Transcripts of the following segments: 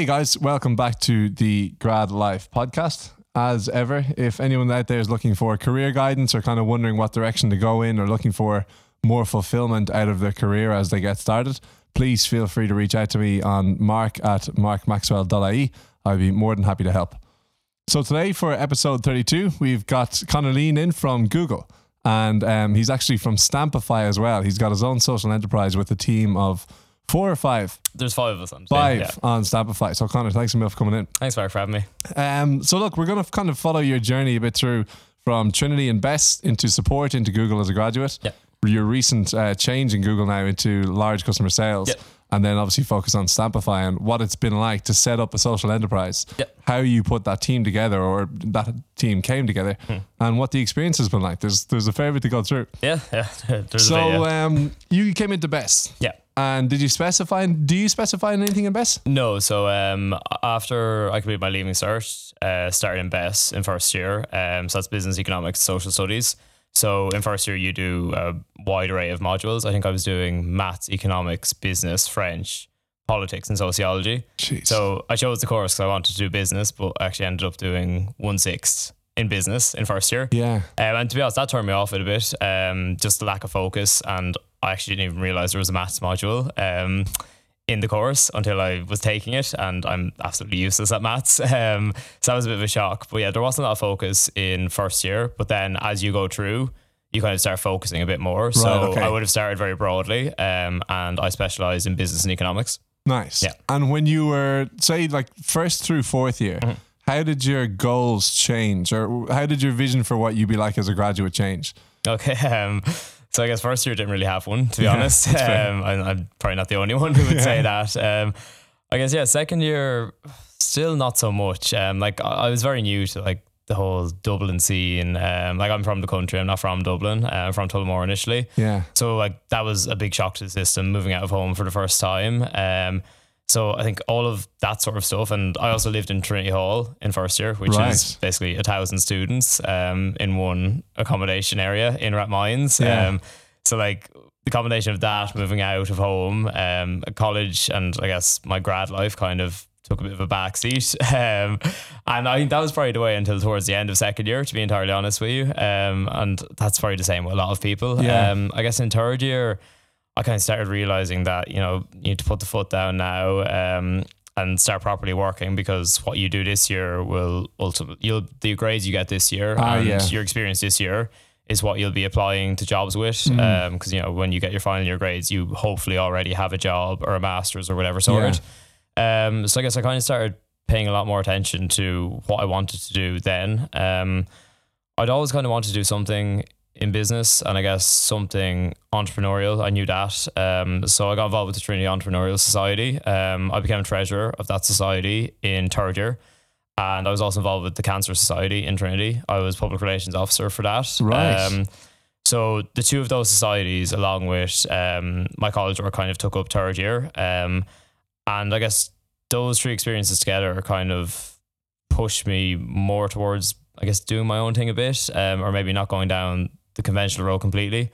Hey guys, welcome back to the Grad Life podcast. As ever, if anyone out there is looking for career guidance or kind of wondering what direction to go in or looking for more fulfillment out of their career as they get started, please feel free to reach out to me on mark at markmaxwell.ie. I'd be more than happy to help. So today for episode 32, we've got Connor Lean in from Google. And um, he's actually from Stampify as well. He's got his own social enterprise with a team of four or five, There's five of us on. five Yeah. on Stampify. So Connor, thanks a million for coming in. Thanks, Mark, for having me. Um, so look, we're going to kind of follow your journey a bit through from Trinity and BESS into support into Google as a graduate. Yeah. Your recent uh, change in Google now into large customer sales. Yeah. And then obviously focus on Stampify and what it's been like to set up a social enterprise. Yeah. How you put that team together or that team came together Hmm. and what the experience has been like. There's there's a fair bit to go through. Yeah, yeah. There's So a bit, yeah. um, you came into BESS. yeah. And did you specify? Do you specify anything in BESS? No, so um, after I completed my leaving cert, uh, started in BESS in first year. Um, so that's business economics, social studies. So in first year, you do a wide array of modules. I think I was doing maths, economics, business, French, politics, and sociology. Jeez. So I chose the course because I wanted to do business, but actually ended up doing one sixth in business in first year. yeah. Um, and to be honest, that turned me off a bit. Um, just the lack of focus, and I actually didn't even realize there was a maths module um, in the course until I was taking it, and I'm absolutely useless at maths. Um, so that was a bit of a shock. But yeah, there wasn't a lot of focus in first year. But then as you go through, you kind of start focusing a bit more. So okay. I would have started very broadly, um, and I specialized in business and economics. Nice. Yeah. And when you were, say, like first through fourth year, Mm-hmm. how did your goals change or how did your vision for what you'd be like as a graduate change? Okay. Um, so I guess first year didn't really have one, to be Yeah, honest. Um, I'm, I'm probably not the only one who would say that. Um, I guess yeah, second year still not so much. Um, like I, I was very new to like the whole Dublin scene. Um, like I'm from the country, I'm not from Dublin. Uh, I'm from Tullamore initially. Yeah. So like that was a big shock to the system, moving out of home for the first time. Um, so I think all of that sort of stuff, and I also lived in Trinity Hall in first year, which Right. is basically a thousand students um, in one accommodation area in Rathmines. Yeah. Um, so like the combination of that, moving out of home, um, college, and I guess my grad life kind of took a bit of a backseat. Um, and I think that was probably the way until towards the end of second year, to be entirely honest with you. Um, and that's probably the same with a lot of people. Yeah. Um, I guess in third year, I kind of started realizing that, you know, you need to put the foot down now. Um, and start properly working because what you do this year will ultimately you'll the grades you get this year Ah, and yeah. your experience this year is what you'll be applying to jobs with. Mm. Because you know when you get your final year grades, you hopefully already have a job or a master's or whatever sort. Um, so I guess I kind of started paying a lot more attention to what I wanted to do then. Um, I'd always kind of wanted to do something in business and I guess something entrepreneurial. I knew that. Um, so I got involved with the Trinity Entrepreneurial Society. Um, I became treasurer of that society in third year. And I was also involved with the Cancer Society in Trinity. I was public relations officer for that. Right. Um, so the two of those societies, along with um, my college work, kind of took up third year. Um, and I guess those three experiences together kind of pushed me more towards, I guess, doing my own thing a bit, um, or maybe not going down the conventional road completely.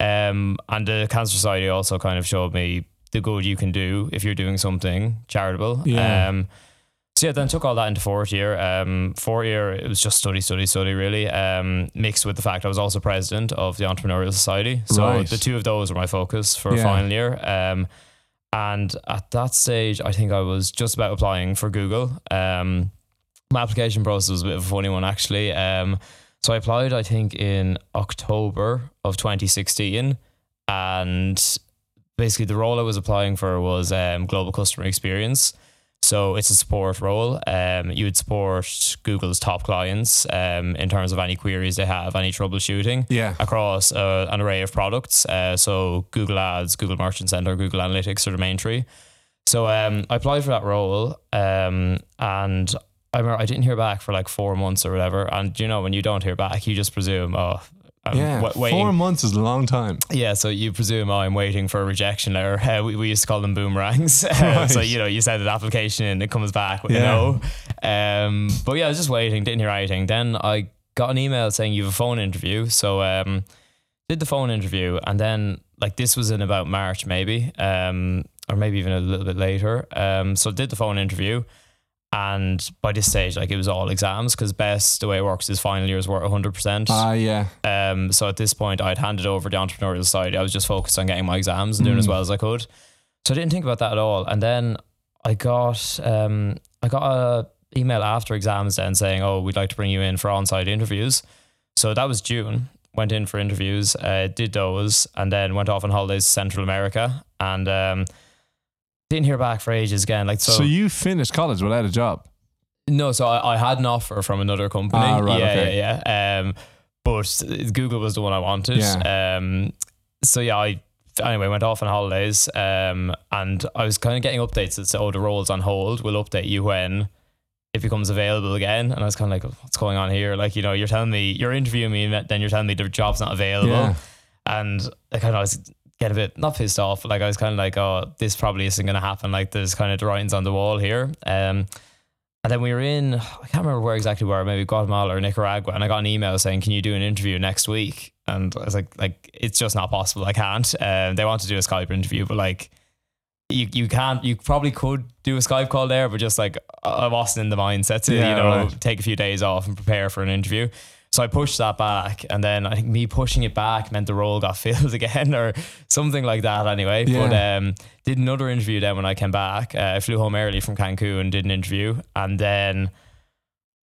Um, and the Cancer Society also kind of showed me the good you can do if you're doing something charitable. Yeah. Um, so yeah, then took all that into fourth year. Um, fourth year it was just study, study, study, really. Um, mixed with the fact I was also president of the Entrepreneurial Society. So Right. the two of those were my focus for Yeah. final year. Um, and at that stage, I think I was just about applying for Google. Um, my application process was a bit of a funny one, actually. Um, so I applied, I think, in October of 2016. And basically, the role I was applying for was um, global customer experience. So it's a support role. Um, you would support Google's top clients um, in terms of any queries they have, any troubleshooting Yeah. across uh, an array of products. Uh, so Google Ads, Google Merchant Center, Google Analytics are the main tree. So um, I applied for that role, um, and I remember I didn't hear back for like four months or whatever. And you know, when you don't hear back, you just presume, oh, I'm Yeah. wa- waiting. Four months is a long time. Yeah, so you presume oh, I'm waiting for a rejection letter. Uh, we, we used to call them boomerangs. Uh, Right. so you know, you send an application and it comes back with Yeah. a no. Um, but yeah, I was just waiting, didn't hear anything. Then I got an email saying you have a phone interview. So um, did the phone interview, and then like this was in about March maybe. Um, or maybe even a little bit later. Um, so did the phone interview, and by this stage, like it was all exams because BESS the way it works is final years were hundred percent. Ah, yeah. Um, so at this point, I'd handed over the entrepreneurial side. I was just focused on getting my exams and doing as Mm. well as I could. So I didn't think about that at all. And then I got um, I got a email after exams then saying, "Oh, we'd like to bring you in for on-site interviews." So that was June. Went in for interviews, uh, did those, and then went off on holidays to Central America, and um, didn't hear back for ages again. Like So, so, you finished college without a job. no, so I, I had an offer from another company. Ah, right, yeah, okay. yeah, yeah. Um, but Google was the one I wanted. Um, so yeah, I anyway went off on holidays. Um, and I was kind of getting updates that said, "Oh, the role's on hold. We'll update you when it becomes available again." And I was kind of like, "What's going on here?" Like, you know, you're telling me you're interviewing me, and then you're telling me the job's not available. Yeah. And I kind of was getting a bit not pissed off, like I was kind of like, "Oh, this probably isn't going to happen." Like, there's kind of the writings on the wall here. Um, and then we were in, I can't remember where exactly we were, maybe Guatemala or Nicaragua. And I got an email saying, Can you do an interview next week? And I was like, like It's just not possible. I can't. Um, they want to do a Skype interview, but like, you, you can't, you probably could do a Skype call there, but just like, I wasn't in the mindset to, Yeah, you know, right. take a few days off and prepare for an interview. So I pushed that back, and then I think me pushing it back meant the role got filled again, or something like that. Anyway, but um, did another interview then when I came back. Uh, I flew home early from Cancun, and did an interview, and then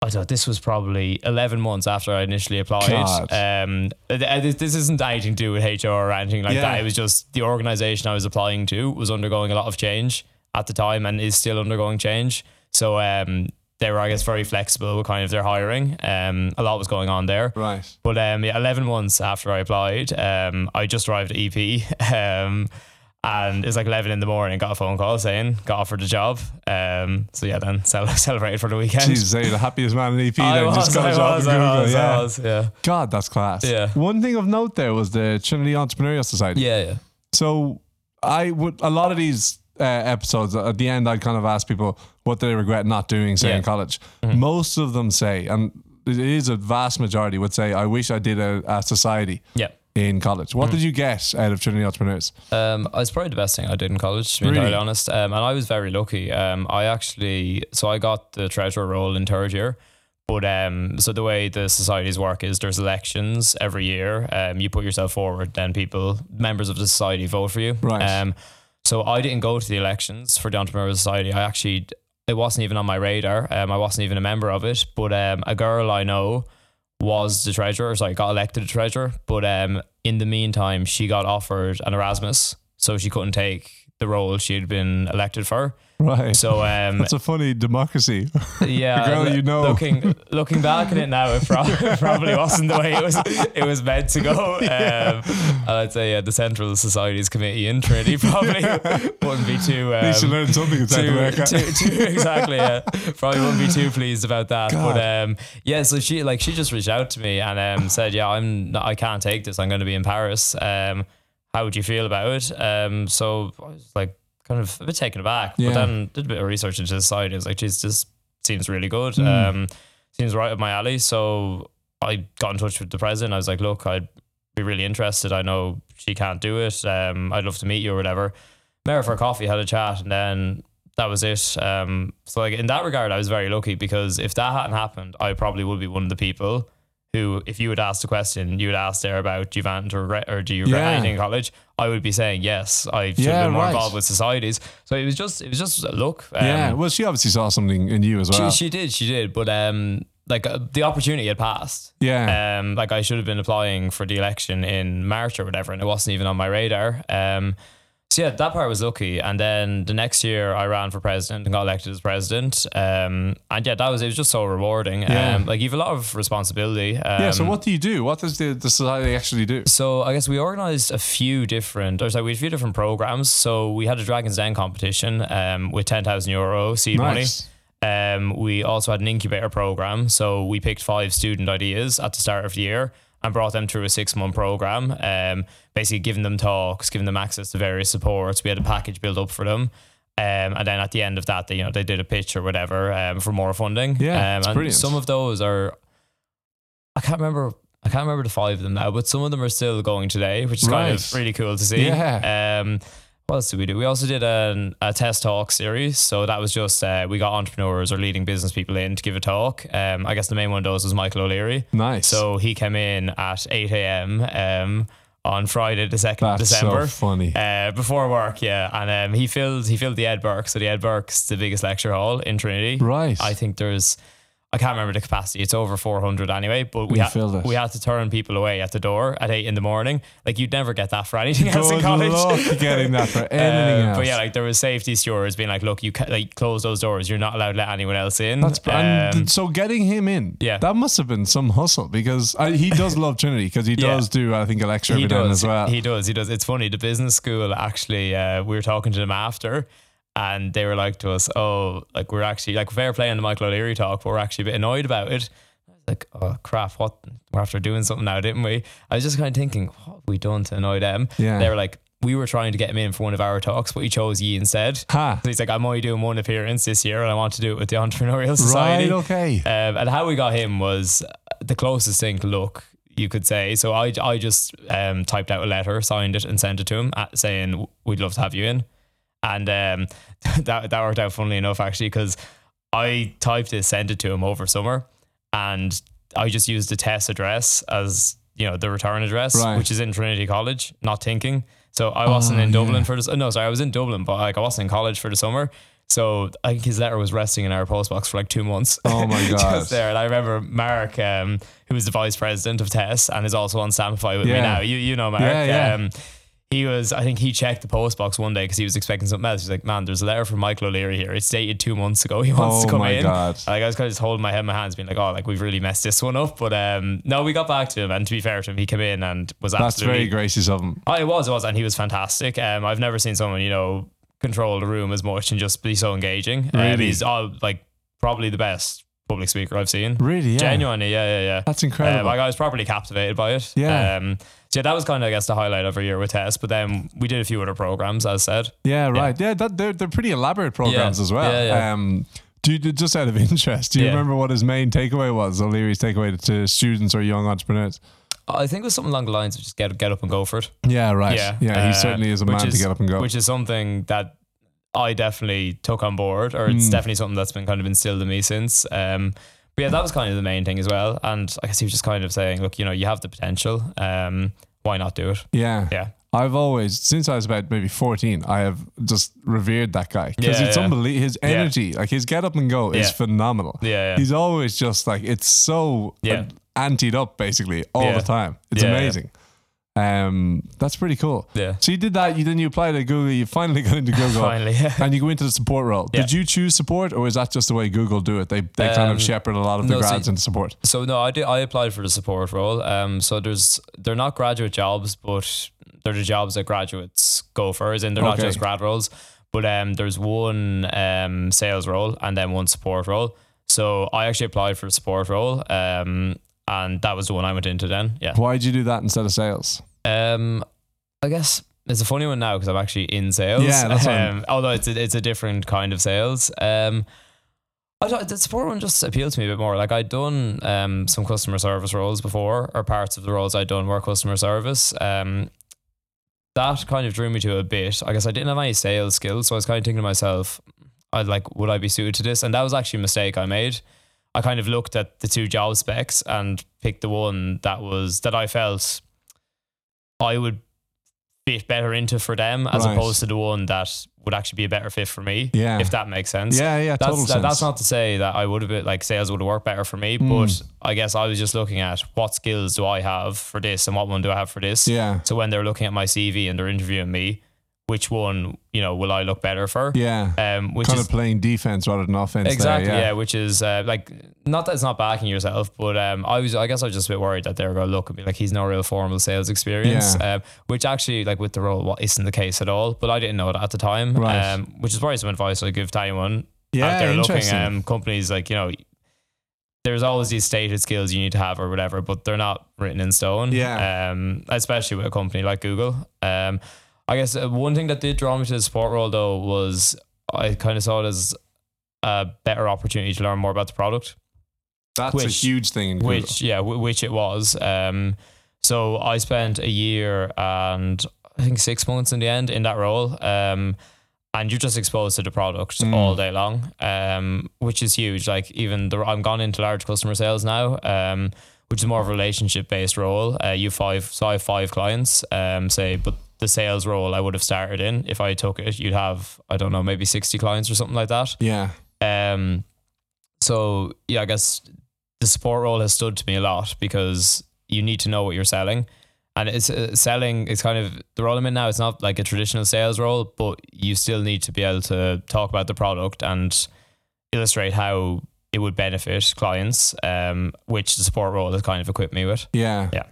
I thought this was probably eleven months after I initially applied. Um, uh, this, this isn't anything to do with HR or anything like Yeah. that. It was just the organization I was applying to was undergoing a lot of change at the time and is still undergoing change. So um, they were, I guess, very flexible with kind of their hiring. Um, a lot was going on there. Right. But um, yeah, 11 months after I applied, um, I just arrived at EP. Um, and it's like 11 in the morning, got a phone call saying, got offered a job. Um, so yeah, then cel- celebrated for the weekend. Jesus, you're the happiest man in EP. I then was, just got I a job was, in I Google. was, yeah. I was, yeah. God, that's class. Yeah. One thing of note there was the Trinity Entrepreneurial Society. Yeah, yeah. So I would a lot of these uh, episodes at the end, I'd kind of ask people what do they regret not doing, say Yeah. in college. Mm-hmm. Most of them say, and it is a vast majority would say, I wish I did a, a society Yeah. in college. Mm-hmm. What did you get out of Trinity Entrepreneurs? Um, it's probably the best thing I did in college, to be Really? entirely honest. Um, and I was very lucky. Um, I actually, so I got the treasurer role in third year. But um, so the way the societies work is there's elections every year. Um, you put yourself forward, then people, members of the society, vote for you. Right. Um, so I didn't go to the elections for the Entrepreneurial Society. I actually, it wasn't even on my radar. Um, I wasn't even a member of it. But um, a girl I know was the treasurer, so I got elected treasurer. But um, in the meantime, she got offered an Erasmus, so she couldn't take the role she had been elected for. Right. So um, that's a funny democracy. yeah, The girl l- you know. Looking looking back at it now, it prob- probably wasn't the way it was it was meant to go. Um, and I'd say yeah, the Central Societies Committee in Trinity probably wouldn't be too. Um, you should learn something in South America. too, too, exactly. Yeah, probably wouldn't be too pleased about that. God. But um, yeah. So she like she just reached out to me and um said, yeah, I'm I can't take this. I'm going to be in Paris. Um, how would you feel about it? Um, so I was like kind of a bit taken aback. Yeah. But then did a bit of research into the site. I was like, geez, this seems really good. Hmm. Um, seems right up my alley. So I got in touch with the president. I was like, look, I'd be really interested. I know she can't do it. Um, I'd love to meet you or whatever. Met her for a coffee, had a chat, and then that was it. Um, so like in that regard, I was very lucky because if that hadn't happened, I probably would be one of the people who, if you had asked a question, you would ask there about do you want to regret or do you regret Yeah. anything in college, I would be saying yes. I should Yeah, have been more right. involved with societies. So it was just it was just a look. Um, yeah. Well, she obviously saw something in you as well. she, she did, she did, but um, like uh, the opportunity had passed. yeah. Um, like I should have been applying for the election in March or whatever, and it wasn't even on my radar. Um, so yeah, that part was lucky. And then the next year, I ran for president and got elected as president. Um, and yeah, that was it was just so rewarding. Yeah. Um, like you have a lot of responsibility. Um, yeah. So what do you do? What does the, the society actually do? so I guess we organized a few different, or sorry, we had a few different programs. So we had a Dragon's Den competition um, with ten thousand euro seed money. Um, we also had an incubator program. So we picked five student ideas at the start of the year and brought them through a six month program. Um, basically giving them talks, giving them access to various supports. We had a package built up for them. Um, and then at the end of that, they you know they did a pitch or whatever um, for more funding. Yeah, um, and brilliant. some of those are I can't remember. I can't remember the five of them now, but some of them are still going today, which is kind of really cool to see. Yeah. Um, what else did we do? We also did an, a TESS talk series. So that was just uh, we got entrepreneurs or leading business people in to give a talk. Um, I guess the main one of those was Michael O'Leary. Nice. So he came in at eight a.m. Um, on Friday, the second of December. so funny. Uh, before work, yeah, and um, he filled he filled the Ed Burke. So the Ed Burke's the biggest lecture hall in Trinity. Right. I think there's I can't remember the capacity. It's over 400 anyway, but we had we had to turn people away at the door at eight in the morning. Like you'd never get that for anything else in college. luck getting that for anything Um, else. But yeah, like there was safety stewards being like, "Look, you ca- like close those doors. You're not allowed to let anyone else in." That's and Um, so getting him in. yeah. that must have been some hustle because uh, he does love Trinity because he Yeah. does do I think a lecture he every does. as well. He does. He does. It's funny. The business school actually, uh, we were talking to them after, and they were like to us, "Oh, like we're actually like fair play on the Michael O'Leary talk, but we're actually a bit annoyed about it." I was like, "Oh crap! What we're after doing something now, didn't we?" I was just kind of thinking, "What have we done to annoy them?" Yeah. They were like, "We were trying to get him in for one of our talks, but he chose ye instead." ha. So he's like, "I'm only doing one appearance this year, and I want to do it with the Entrepreneurial Society." Right. Okay. Um, and how we got him was the closest thing to look, you could say. So I, I just um, typed out a letter, signed it, and sent it to him at, saying, We'd love to have you in. And um, that, that worked out funnily enough, actually, because I typed it, sent it to him over summer, and I just used the TESS address as you know the return address, Right. which is in Trinity College, not thinking. So I wasn't Oh, in Dublin yeah. for this. No, sorry, I was in Dublin, but like I wasn't in college for the summer. So I think his letter was resting in our postbox for like two months. Oh my God. Just there, and I remember Mark, um, who was the vice president of TESS and is also on Stampify with me now. You you know Mark. Yeah, yeah. Um, he was, I think he checked the post box one day because he was expecting something else. He's like, "Man, there's a letter from Michael O'Leary here. It's dated two months ago. He wants Oh to come in. Oh my in." God. Like I was kind of just holding my head in my hands, being like, "Oh, like we've really messed this one up." But um, no, we got back to him, and to be fair to him, he came in and was That's absolutely very gracious of him. Oh, it was, it was, and he was fantastic. Um, I've never seen someone, you know, control the room as much and just be so engaging. Um, Really? he's uh, like probably the best public speaker I've seen. Really? Yeah. Genuinely, yeah, yeah, yeah. That's Um, incredible. like I was properly captivated by it. Yeah. Um, so yeah, that was kind of, I guess, the highlight of our year with TESS. But then we did a few other programs, as said. yeah. Right. Yeah. that, they're they're pretty elaborate programs Yeah. as well. Yeah, yeah. Um. Do you, just out of interest, do you Yeah. remember what his main takeaway was? O'Leary's takeaway to students or young entrepreneurs? I think it was something along the lines of just get get up and go for it. Yeah. Right. Yeah, Yeah. he uh, certainly is a man to get up and go. Which is something that I definitely took on board, or it's Mm. definitely something that's been kind of instilled in me since. Um, but yeah, that was kind of the main thing as well. And I guess he was just kind of saying, look, you know, you have the potential. Um, why not do it? yeah. Yeah. I've always, since I was about maybe 14, I have just revered that guy because Yeah, it's yeah. unbelievable. His Yeah. energy, like his get up and go, is Yeah. phenomenal. Yeah, yeah. He's always just like, it's so Yeah. uh, anteed up basically all Yeah. the time. It's Yeah, yeah. amazing. Um, that's pretty cool. Yeah. So you did that, you then you applied at Google, you finally got into Google. Finally, yeah. And you go into the support role. Yeah. Did you choose support, or is that just the way Google do it? They they kind Um, of shepherd a lot of the no, grads into support. So no, I did. I applied for the support role. Um, so there's they're not graduate jobs, but they're the jobs that graduates go for. As in, they're not just grad roles. But um, there's one um sales role and then one support role. So I actually applied for the support role. Um, and that was the one I went into then. Yeah. Why did you do that instead of sales? Um, I guess it's a funny one now because I'm actually in sales. Yeah, that's um, although it's a, it's a different kind of sales. Um, I thought the support one just appealed to me a bit more. Like I'd done um some customer service roles before, or parts of the roles I'd done were customer service. Um, that kind of drew me to it a bit. I guess I didn't have any sales skills, so I was kind of thinking to myself, I'd like, would I be suited to this? And that was actually a mistake I made. I kind of looked at the two job specs and picked the one that was that I felt I would fit better into for them as Right. opposed to the one that would actually be a better fit for me. Yeah. If that makes sense. Yeah, yeah, That's, total that- sense. that's not to say that I would have been like sales would have worked better for me, Mm. but I guess I was just looking at what skills do I have for this and what one do I have for this. yeah, So when they're looking at my CV and they're interviewing me, which one, you know, will I look better for? yeah. Um, which kind is of playing defense rather than offense. there, exactly yeah. yeah. which is uh, like not that it's not backing yourself, but um, I was I guess I was just a bit worried that they were going to look and be like he's no real formal sales experience, Yeah. um, which actually like with the role isn't the case at all. But I didn't know that at the time, Right. um, which is probably some advice I give to anyone Yeah, out there looking. Um, companies like you know. There's always these stated skills you need to have or whatever, but they're not written in stone. Yeah. Um, especially with a company like Google. Um, I guess uh, one thing that did draw me to the support role though was I kind of saw it as a better opportunity to learn more about the product, That's a huge thing in which yeah, w- which it was. Um, so I spent a year and I think six months in the end in that role. Um, and you're just exposed to the product Mm. all day long, um, which is huge. Like even the, I'm gone into large customer sales now, um, which is more of a relationship based role. Uh, you five, so I have five clients, um, say, but the sales role I would have started in if I took it, you'd have I don't know maybe sixty clients or something like that. Yeah. Um, so yeah, I guess the support role has stood to me a lot because you need to know what you're selling, and it's uh, selling is kind of the role I'm in now. It's not like a traditional sales role, but you still need to be able to talk about the product and illustrate how it would benefit clients, um, which the support role has kind of equipped me with. Yeah. Yeah.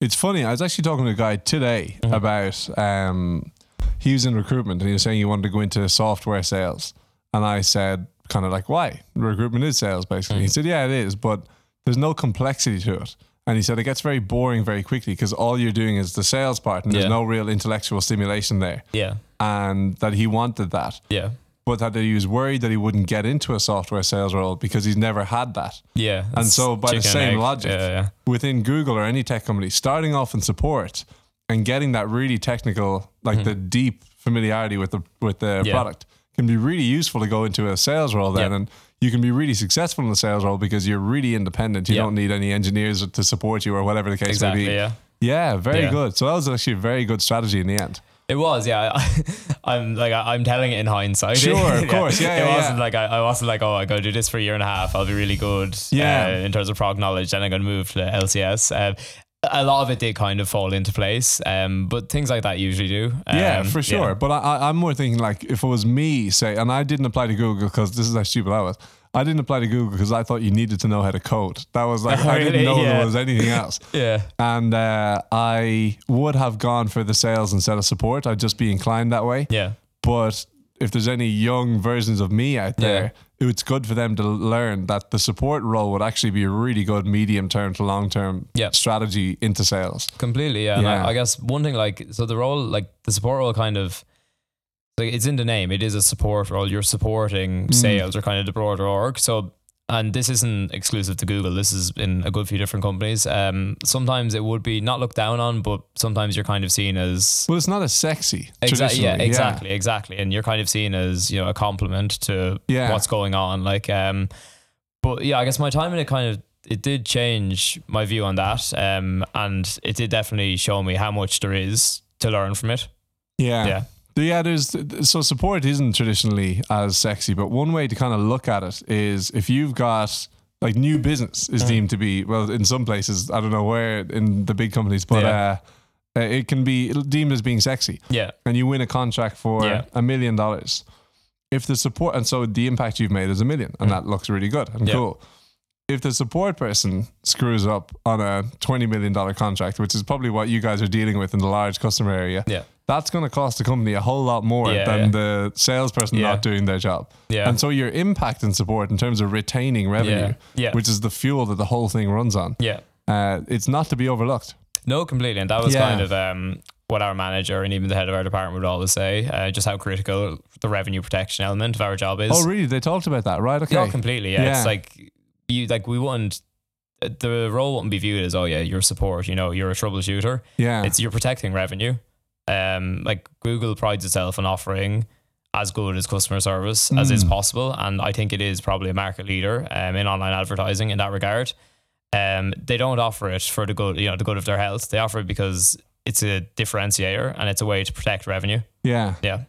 It's funny. I was actually talking to a guy today Mhm. about um, he was in recruitment and he was saying he wanted to go into software sales. And I said, kind of like, why? Recruitment is sales, basically. He Mhm. said, yeah, it is, but there's no complexity to it. And he said it gets very boring very quickly because all you're doing is the sales part and there's no real intellectual stimulation there. Yeah, And that he wanted that, yeah, but that he was worried that he wouldn't get into a software sales role because he's never had that. yeah. And so by the same logic, yeah, yeah, within Google or any tech company, starting off in support and getting that really technical, like the deep familiarity with the with the Mm-hmm. Yeah. product can be really useful to go into a sales role then and you can be really successful in the sales role because you're really independent. You don't need any engineers to support you or whatever the case exactly. may be. Yeah. Yeah, very good. So that was actually a very good strategy in the end. It was, yeah. I, I'm like I- I'm telling it in hindsight. Sure, of course. Yeah, it yeah, wasn't yeah. like I, I wasn't like, oh, I go do this for a year and a half. I'll be really good. Yeah. uh, in terms of prog knowledge, then I'm going to move to LCS. Um, a lot of it did kind of fall into place, um, but things like that usually do. yeah, Um, for sure. But I, I, I'm more thinking like if it was me, say, and I didn't apply to Google because this is how stupid I was. I didn't apply to Google because I thought you needed to know how to code. That was like I didn't know Yeah. there was anything else. Yeah, and uh, I would have gone for the sales instead of support. I'd just be inclined that way. yeah, But if there's any young versions of me out there, it's good for them to learn that the support role would actually be a really good medium term to long term Yeah. strategy into sales. completely. Yeah, and Yeah. I, I guess one thing like so the role like the support role kind of. Like it's in the name. It is a support role. You're supporting Mm. sales or kind of the broader org. So and this isn't exclusive to Google. This is in a good few different companies. Um, sometimes it would be not looked down on, but sometimes you're kind of seen as Well, it's not as sexy. exactly, yeah, traditionally. exactly, exactly, and you're kind of seen as you know a compliment to Yeah. what's going on. Like, um, but yeah, I guess my time in it kind of it did change my view on that, um, and it did definitely show me how much there is to learn from it. Yeah. Yeah, Yeah, there's so support isn't traditionally as sexy, but one way to kind of look at it is if you've got like new business is Mhm. deemed to be well in some places I don't know where in the big companies, but Yeah. uh, uh, it can be deemed as being sexy, yeah, and you win a contract for a million dollars. If the support and so the impact you've made is a million, and Mm. that looks really good and Yeah. cool. If the support person screws up on a twenty million dollar contract, which is probably what you guys are dealing with in the large customer area, yeah, that's going to cost the company a whole lot more Yeah, than yeah. the salesperson Yeah. not doing their job. yeah, And so your impact and support in terms of retaining revenue, yeah, which is the fuel that the whole thing runs on, yeah. uh, it's not to be overlooked. No, completely. And that was kind of um, what our manager and even the head of our department would always say, uh, just how critical the revenue protection element of our job is. Oh, really? They talked about that, right? Okay. Yeah, completely. Yeah. Yeah. It's like you like we wouldn't the role wouldn't be viewed as oh yeah you're support you know you're a troubleshooter yeah. it's you're protecting revenue um like Google prides itself on offering as good as customer service as is Mm. possible and I think it is probably a market leader um, in online advertising in that regard um they don't offer it for the good you know the good of their health they offer it because it's a differentiator and it's a way to protect revenue yeah. yeah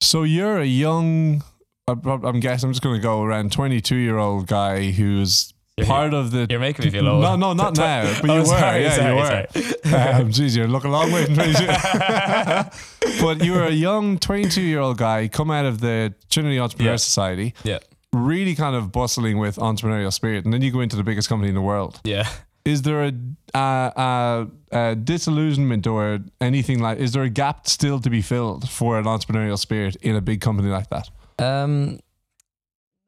So you're a young, I'm I'm guessing, I'm just going to go around 22 year old guy who's part of the. you're making me feel old No, no, not now, but Oh, you were. sorry, yeah, sorry, you were. sorry. um, geez, you're looking a long way from 22. but you were a young 22 year old guy, come out of the Trinity Entrepreneur Yeah. Society, yeah really kind of bustling with entrepreneurial spirit, and then you go into the biggest company in the world. yeah Is there a, uh, uh, a disillusionment or anything like? Is there a gap still to be filled for an entrepreneurial spirit in a big company like that? Um,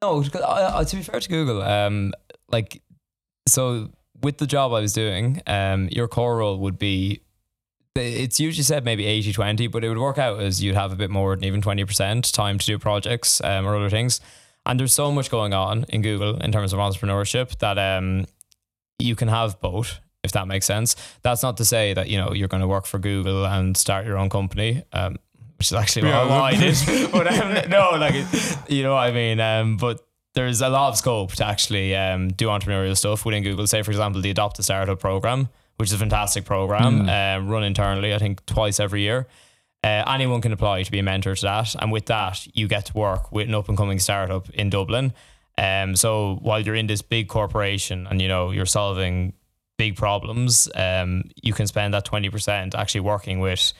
no, I, I, to be fair to Google, um, like, so with the job I was doing, um, your core role would be, it's usually said maybe 80 20, but it would work out as you'd have a bit more than even 20% time to do projects um, or other things. And there's so much going on in Google in terms of entrepreneurship that um, you can have both. if that makes sense. That's not to say that you know you're going to work for Google and start your own company. Um, which is actually Yeah, what I did. but um, no, like you know what I mean. Um, but there's a lot of scope to actually um, do entrepreneurial stuff within Google. Say, for example, the Adopt a Startup program, which is a fantastic program, um, run internally. I think twice every year. Uh, anyone can apply to be a mentor to that, and with that, you get to work with an up and coming startup in Dublin. Um, so while you're in this big corporation and you know you're solving big problems, um, you can spend that twenty percent actually working with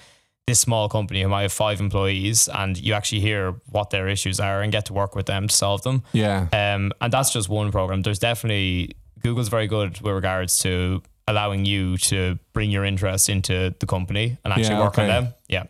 this small company who might have five employees, and you actually hear what their issues are and get to work with them to solve them. Yeah. Um, and that's just one program. There's definitely Google's very good with regards to allowing you to bring your interest into the company and actually Yeah, work on them. Yeah.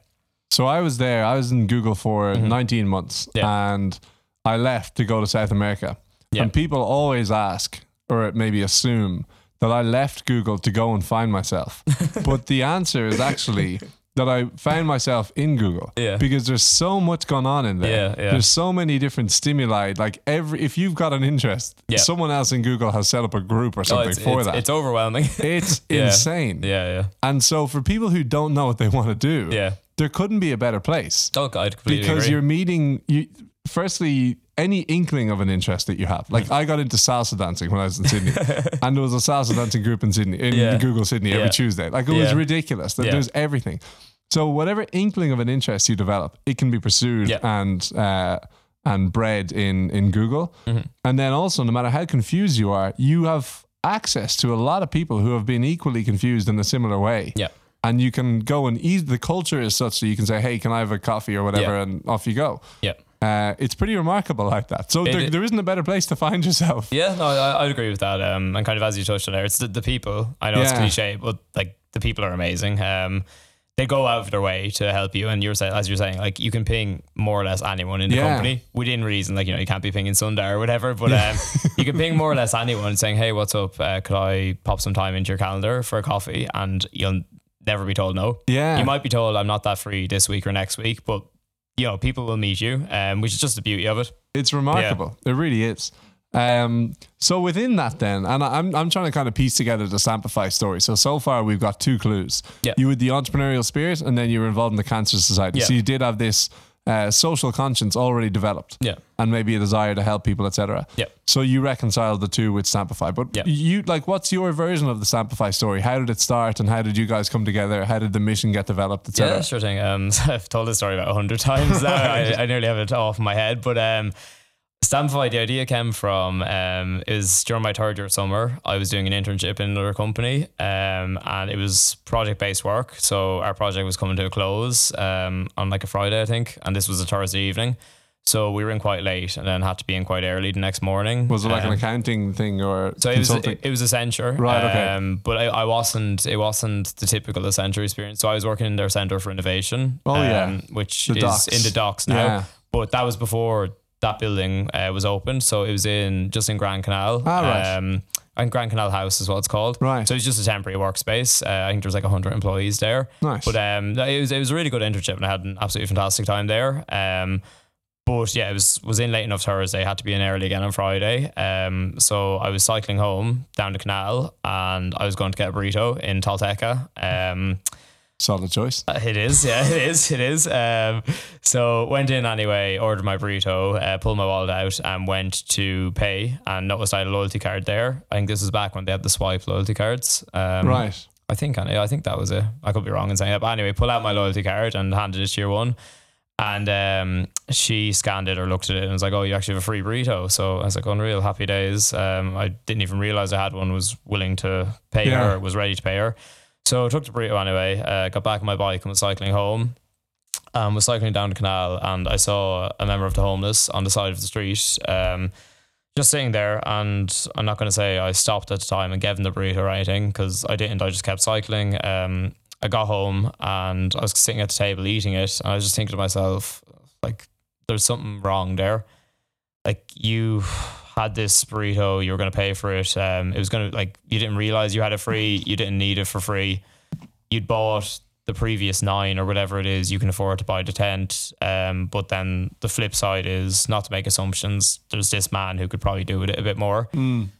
So I was there. I was in Google for 19 months, Mm-hmm. Yeah. and I left to go to South America. Yeah. And people always ask, or maybe assume, that I left Google to go and find myself. but the answer is actually that I found myself in Google. Yeah. Because there's so much going on in there. Yeah, yeah. There's so many different stimuli. Like every, if you've got an interest, Yeah. someone else in Google has set up a group or Oh, something it's, for it's, that. it's overwhelming. It's Yeah. insane. yeah, yeah, And so for people who don't know what they want to do, yeah. there couldn't be a better place Oh, completely because agree. you're meeting you firstly any inkling of an interest that you have like i got into salsa dancing when i was in sydney and there was a salsa dancing group in sydney in Yeah. google sydney every Yeah. tuesday like it was ridiculous that Yeah. there's everything so whatever inkling of an interest you develop it can be pursued Yeah. and uh and bred in in google Mm-hmm. and then also no matter how confused you are you have access to a lot of people who have been equally confused in a similar way Yeah. and you can go and ease the culture is such that you can say hey can i have a coffee or whatever Yeah. and off you go Yeah. Uh, it's pretty remarkable like that so there, it- there isn't a better place to find yourself Yeah, no, I, agree with that. Um, and kind of as you touched on there, it's the, the people. I know it's cliche, but like the people are amazing. Um, they go out of their way to help you, and you're saying, as you're saying, like you can ping more or less anyone in the Yeah. company within reason. Like you know, you can't be pinging Sundar or whatever, but um, you can ping more or less anyone saying, "Hey, what's up? Uh, could I pop some time into your calendar for a coffee?" And you'll never be told no. yeah You might be told, "I'm not that free this week or next week," but know, people will meet you, um, which is just the beauty of it. it's remarkable it really is um, so within that then and I'm, I'm trying to kind of piece together the Stampify story so so far we've got two clues Yeah. you had the entrepreneurial spirit and then you were involved in the cancer society Yeah. so you did have this uh, social conscience already developed Yeah. and maybe a desire to help people etc Yeah. So you reconcile the two with Stampify, but Yeah. you like, what's your version of the Stampify story? How did it start, and how did you guys come together? How did the mission get developed, etc. Yeah, sure thing. Um, I've told this story about a hundred times now. I, I nearly have it off my head, but um, Stampify, the idea came from um, it was during my third year summer. I was doing an internship in another company, um, and it was project based work. So our project was coming to a close um, on like a Friday, I think, and this was a Thursday evening. So we were in quite late, and then had to be in quite early the next morning. Was it like an Um, accounting thing or so it was it, it was Accenture, Right, okay. Um, but I, I wasn't. It wasn't the typical Accenture experience. So I was working in their Center for Innovation. Oh, yeah. um, which The is in the docks now. Yeah. But that was before that building uh, was opened. So it was in just in Grand Canal. Ah, right. Um, and Grand Canal House is what it's called. Right. So it's just a temporary workspace. Uh, I think there's like hundred employees there. Nice. But um, it was it was a really good internship, and I had an absolutely fantastic time there. Um, but yeah, it was was in late enough Thursday. Had to be in early again on Friday. Um, so I was cycling home down the canal, and I was going to get a burrito in Tolteca. Um, Solid choice. uh, it is, yeah, it is, it is. Um, so went in anyway, ordered my burrito, uh, pulled my wallet out, and went to pay, and noticed I had a loyalty card there. I think this was back when they had the swipe loyalty cards. Um, right. I think I, I think that was it. I could be wrong in saying that, but anyway, pull out my loyalty card and handed it to your one. And um, she scanned it or looked at it and was like, "Oh, you actually have a free burrito." So I was like, "Unreal, happy days." Um, I didn't even realize I had one. Was willing to pay Yeah. her. Was ready to pay her. So I took the burrito anyway. Uh, got back on my bike and was cycling home. Um, was cycling down the canal and I saw a member of the homeless on the side of the street. Um, just sitting there, and I'm not going to say I stopped at the time and gave him the burrito or anything because I didn't. I just kept cycling. Um, I got home and I was sitting at the table eating it, and I was just thinking to myself, like, there's something wrong there. Like you had this burrito, you were going to pay for it. Um, it was going to like you didn't realize you had it free. You didn't need it for free. You'd bought the previous nine or whatever it is, you can afford to buy the tent. Um, but then the flip side is not to make assumptions. There's this man who could probably do it a bit more.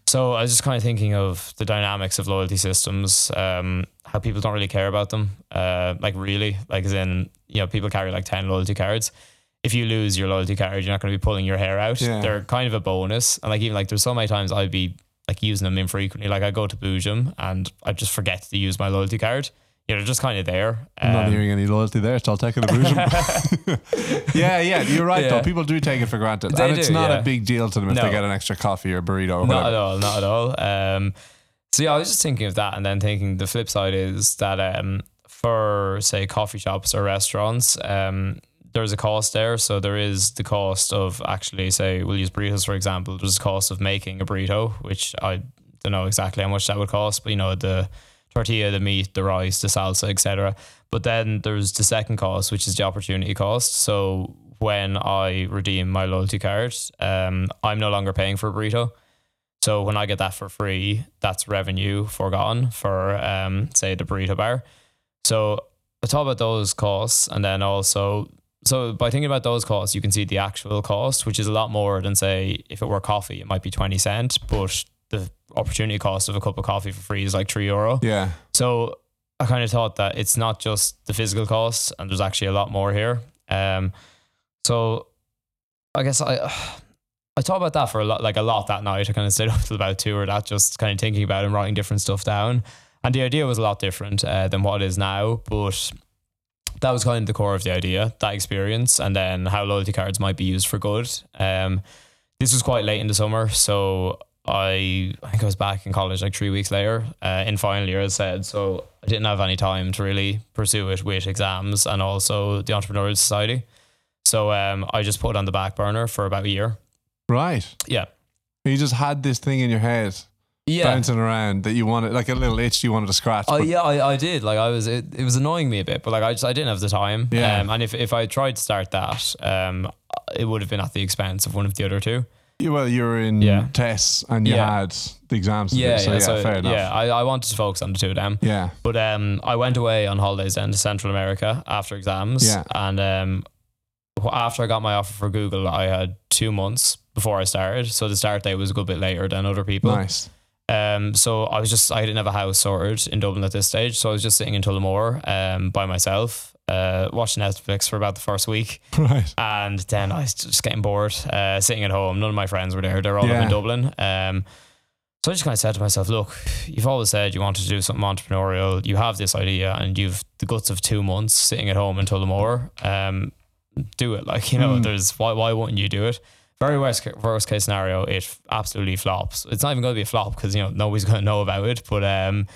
So I was just kind of thinking of the dynamics of loyalty systems, um, how people don't really care about them. Uh, like really, like as in, you know, people carry like 10 loyalty cards. If you lose your loyalty card, you're not going to be pulling your hair out. Yeah. They're kind of a bonus. And like even like there's so many times I'd be like using them infrequently. Like I go to Boojum and I just forget to use my loyalty card. You know, they're just kind of there. I'm not Um, hearing any loyalty there, so I'll take it a Boojum. yeah, yeah, you're right Yeah. though. People do take it for granted. They and it's do, not yeah. a big deal to them if No. they get an extra coffee or burrito or Not at all, not at all. Um, so yeah, I was just thinking of that, and then thinking the flip side is that um, for say coffee shops or restaurants, um, there's a cost there. So there is the cost of actually say we'll use burritos for example. There's a cost of making a burrito, which I don't know exactly how much that would cost, but you know the tortilla, the meat, the rice, the salsa, etc. But then there's the second cost, which is the opportunity cost. So when I redeem my loyalty card, um, I'm no longer paying for a burrito. So when I get that for free, that's revenue forgotten for um, say the burrito bar. So I talk about those costs, and then also so by thinking about those costs, you can see the actual cost, which is a lot more than say if it were coffee, it might be twenty cent, but the opportunity cost of a cup of coffee for free is like three euro. Yeah. So I kind of thought that it's not just the physical costs, and there's actually a lot more here. Um, so I guess I I thought about that for a lot, like a lot that night. I kind of stayed up till about two or that, just kind of thinking about it and writing different stuff down. And the idea was a lot different uh, than what it is now, but that was kind of the core of the idea, that experience, and then how loyalty cards might be used for good. Um, this was quite late in the summer, so I I think I was back in college like three weeks later, uh, in final year, as I said. So I didn't have any time to really pursue it with exams and also the entrepreneurial society. So um, I just put it on the back burner for about a year. Right. Yeah, You just had this thing in your head yeah. bouncing around that you wanted, like a little itch you wanted to scratch. Oh but- yeah, I, I did. Like I was, it, it was annoying me a bit, but like I just I didn't have the time. Yeah. Um, and if if I tried to start that, um, it would have been at the expense of one of the other two. You- well, you were in Yeah. TESS and you Yeah. had the exams. To Yeah, so yeah, yeah, so, fair enough. yeah. I, I wanted to focus on the two of them. Yeah. But um, I went away on holidays then to Central America after exams. Yeah. And um, wh- after I got my offer for Google, I had two months before I started. So the start date was a good bit later than other people. Nice. Um, so I was just I didn't have a house sorted in Dublin at this stage, so I was just sitting in Tullamore um by myself, uh, watching Netflix for about the first week, Right. and then I was just getting bored, uh, sitting at home. None of my friends were there; they're all up Yeah. in Dublin. Um, so I just kind of said to myself, "Look, you've always said you wanted to do something entrepreneurial. You have this idea, and you've the guts of two months sitting at home in Tullamore. Um, do it. Like you know, Mm. there's why why wouldn't you do it?" Very worst worst case scenario, it absolutely flops. It's not even going to be a flop because you know nobody's going to know about it. But um,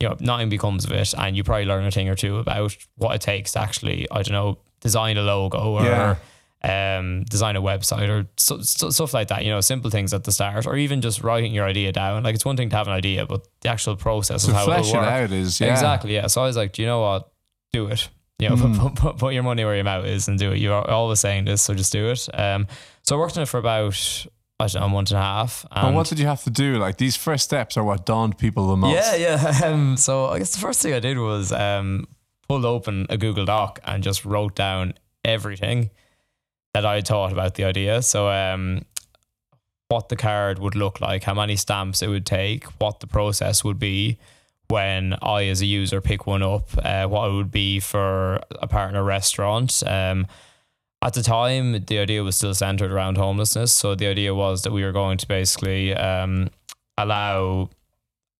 you know nothing becomes of it, and you probably learn a thing or two about what it takes to actually I don't know design a logo or Yeah. um design a website or so, so, stuff like that. You know, simple things at the start, or even just writing your idea down. Like it's one thing to have an idea, but the actual process of how it will work. out is yeah. Exactly. Yeah. So I was like, do you know what? Do it. You know, Mm. put, put, put your money where your mouth is and do it. You're always saying this, so just do it. Um, so I worked on it for about I don't know, a month and a half. And what did you have to do? Like these first steps are what daunt people the most. yeah, yeah. Um, so I guess the first thing I did was um, pulled open a Google Doc and just wrote down everything that I thought about the idea. So um, what the card would look like, how many stamps it would take, what the process would be when I, as a user, pick one up, uh, what it would be for a partner restaurant. Um, at the time, the idea was still centered around homelessness. So the idea was that we were going to basically um, allow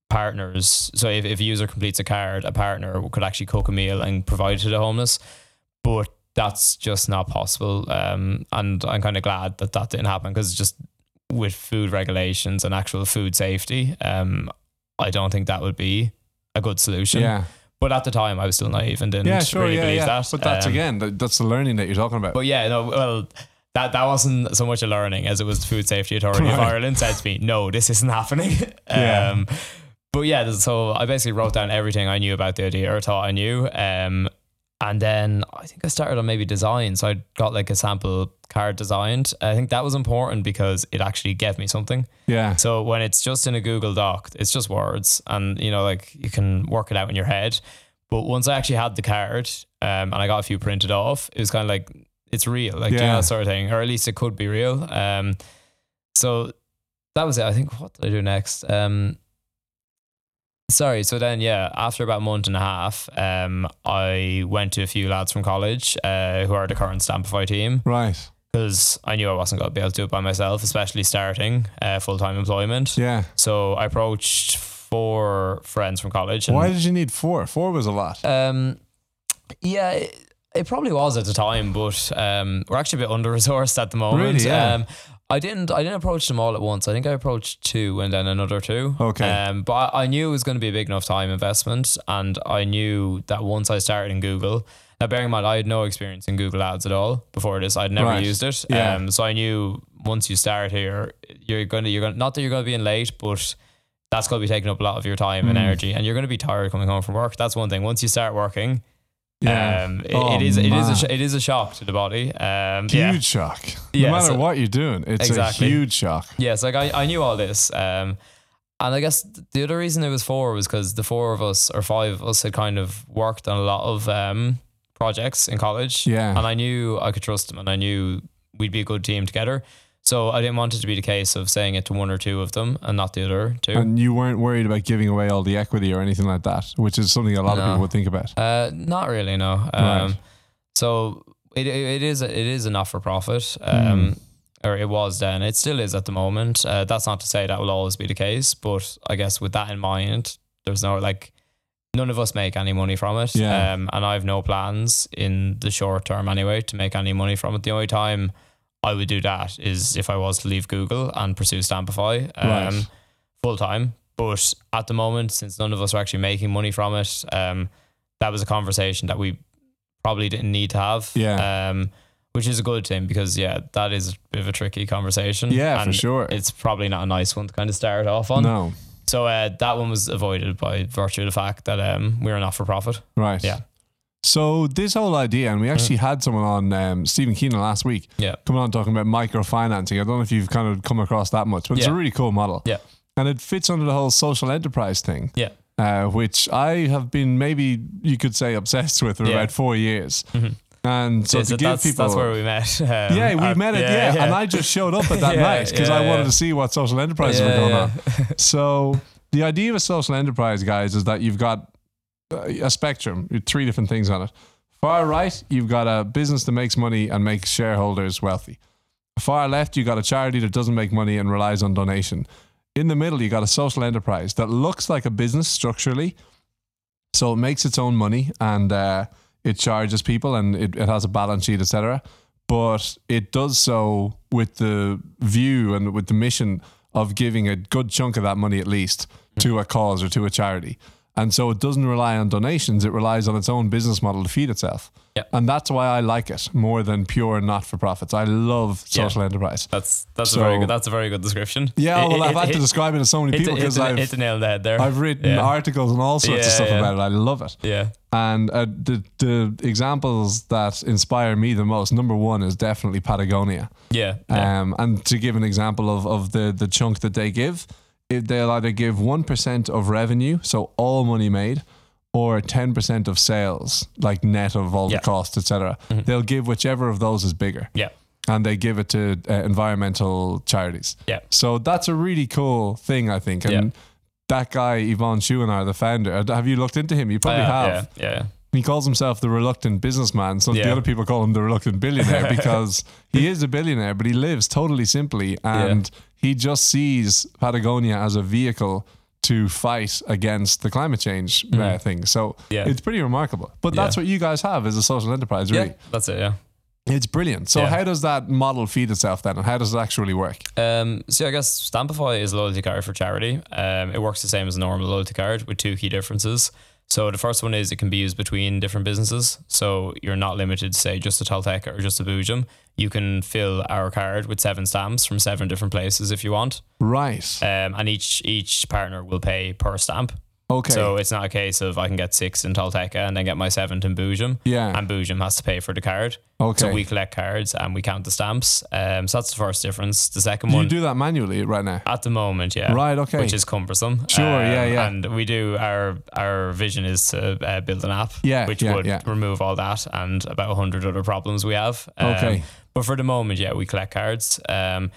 partners. So if, if a user completes a card, a partner could actually cook a meal and provide it to the homeless. But that's just not possible. Um, and I'm kind of glad that that didn't happen because just with food regulations and actual food safety, um, I don't think that would be a good solution. Yeah. But at the time, I was still naive and didn't Yeah, sure, really yeah, believe yeah. that. But that's Um, again, that, that's the learning that you're talking about. but yeah, no, well, that that wasn't so much a learning as it was the Food Safety Authority of Ireland said to me, no, this isn't happening. Yeah. um, but yeah, so I basically wrote down everything I knew about the idea or thought I knew. Um, and then I think I started on maybe design. So I got like a sample card designed. I think that was important because it actually gave me something. yeah. So when it's just in a Google Doc, it's just words, and you know, like you can work it out in your head. But once I actually had the card um, and I got a few printed off, it was kind of like it's real, like you know, Yeah. that sort of thing, or at least it could be real. Um, so that was it. I think what did I do next? Um, sorry. So then, yeah, after about a month and a half, um, I went to a few lads from college uh, who are the current Stampify team Right. because I knew I wasn't going to be able to do it by myself, especially starting uh, full time employment. Yeah. So I approached four friends from college. And, Why did you need four? Four was a lot. Um, yeah, it probably was at the time, but um, we're actually a bit under resourced at the moment. Really? Yeah. Um, I didn't. I didn't approach them all at once. I think I approached two and then another two. Okay. Um, but I, I knew it was going to be a big enough time investment, and I knew that once I started in Google. Now, bearing in mind, I had no experience in Google Ads at all before this. I'd never Right. used it. Yeah. Um, so I knew once you start here, you're going to you're going not that you're going to be in late, but that's going to be taking up a lot of your time and Mm. energy, and you're going to be tired coming home from work. That's one thing. Once you start working, Yeah. um, it, Oh, it is it is man. a sh- it is a shock to the body. Um, Huge yeah, shock. Yeah, no matter so- what you're doing, it's Exactly. a huge shock. yes. Like I, I knew all this, um, and I guess the other reason it was four was because the four of us or five of us had kind of worked on a lot of um, projects in college, Yeah. and I knew I could trust them, and I knew we'd be a good team together. So I didn't want it to be the case of saying it to one or two of them and not the other two. And you weren't worried about giving away all the equity or anything like that, which is something a lot of people would think about. Uh, not really, no. Um, Right. So it, it is a, it is a not for profit, um, or it was then. It still is at the moment. Uh, that's not to say that will always be the case, but I guess with that in mind, there's no like none of us make any money from it, Yeah. um, and I have no plans in the short term anyway to make any money from it. The only time I would do that is if I was to leave Google and pursue Stampify um, Right. full time. But at the moment, since none of us are actually making money from it, um, that was a conversation that we probably didn't need to have. Yeah. Um, which is a good thing because yeah, that is a bit of a tricky conversation. Yeah, for and sure. It's probably not a nice one to kind of start off on. No. So uh, that one was avoided by virtue of the fact that um, we're not for profit. Right. Yeah. So this whole idea, and we actually had someone on um, Stephen Keenan last week Yeah. coming on talking about microfinancing. I don't know if you've kind of come across that much, but it's a really cool model. Yeah. And it fits under the whole social enterprise thing. Yeah. Uh, which I have been maybe you could say obsessed with for Yeah. about four years. Mhm. And so Yeah, to so give that's, people that's where we met. Um, yeah, we at- met it. Yeah, and I just showed up at that Yeah, night because I wanted yeah. to see what social enterprises were going yeah. on. So the idea of a social enterprise, guys, is that you've got a spectrum, three different things on it. Far right, you've got a business that makes money and makes shareholders wealthy. Far left, you've got a charity that doesn't make money and relies on donation. In the middle, you got a social enterprise that looks like a business structurally, so it makes its own money and uh, it charges people and it, it has a balance sheet, etc. But it does so with the view and with the mission of giving a good chunk of that money at least to a cause or to a charity. And so it doesn't rely on donations, it relies on its own business model to feed itself. Yeah. And that's why I like it more than pure not for profits. I love Yeah. social enterprise. That's that's So- a very good that's a very good description. Yeah, It- well, it- I've had it- to describe it to so many people because I've hit the nail on the head there. I've written Yeah. articles and all sorts of stuff yeah. about it. I love it. yeah, And uh, the the examples that inspire me the most, number one is definitely Patagonia. yeah, yeah. Um, and to give an example of, of the, the chunk that they give, if they'll either give 1% of revenue, so all money made, or 10% of sales, like net of all Yeah. the costs, etc. They'll give whichever of those is bigger. yeah, And they give it to uh, environmental charities. yeah. So that's a really cool thing, I think. And Yeah. that guy, Yvon Chouinard, the founder, uh, have you looked into him? You probably Uh, have. Yeah, yeah, He calls himself the reluctant businessman. So the other people call him the reluctant billionaire because he is a billionaire, but he lives totally simply. And he just sees Patagonia as a vehicle to fight against the climate change uh, thing. So. Yeah. it's pretty remarkable. But that's what you guys have as a social enterprise, yeah. really. That's it. Yeah. It's brilliant. So Yeah. how does that model feed itself then? And how does it actually work? Um, so I guess Stampify is a loyalty card for charity. Um, it works the same as a normal loyalty card with two key differences. So the first one is it can be used between different businesses. So you're not limited to say just a Toltec or just a Boojum. You can fill our card with seven stamps from seven different places if you want. Right. Um, and each each partner will pay per stamp. Okay. So it's not a case of I can get six in Tolteca and then get my seventh in Boojum. Yeah. And Boojum has to pay for the card. Okay. So we collect cards and we count the stamps. Um, so that's the first difference. The second Do one you do that manually right now? at the moment, yeah. Right, okay. Which is cumbersome. Sure, yeah, yeah. And we do our our vision is to uh, build an app, Yeah, which yeah, would yeah. remove all that and about a hundred other problems we have. Um, Okay. But for the moment, yeah, we collect cards. Um,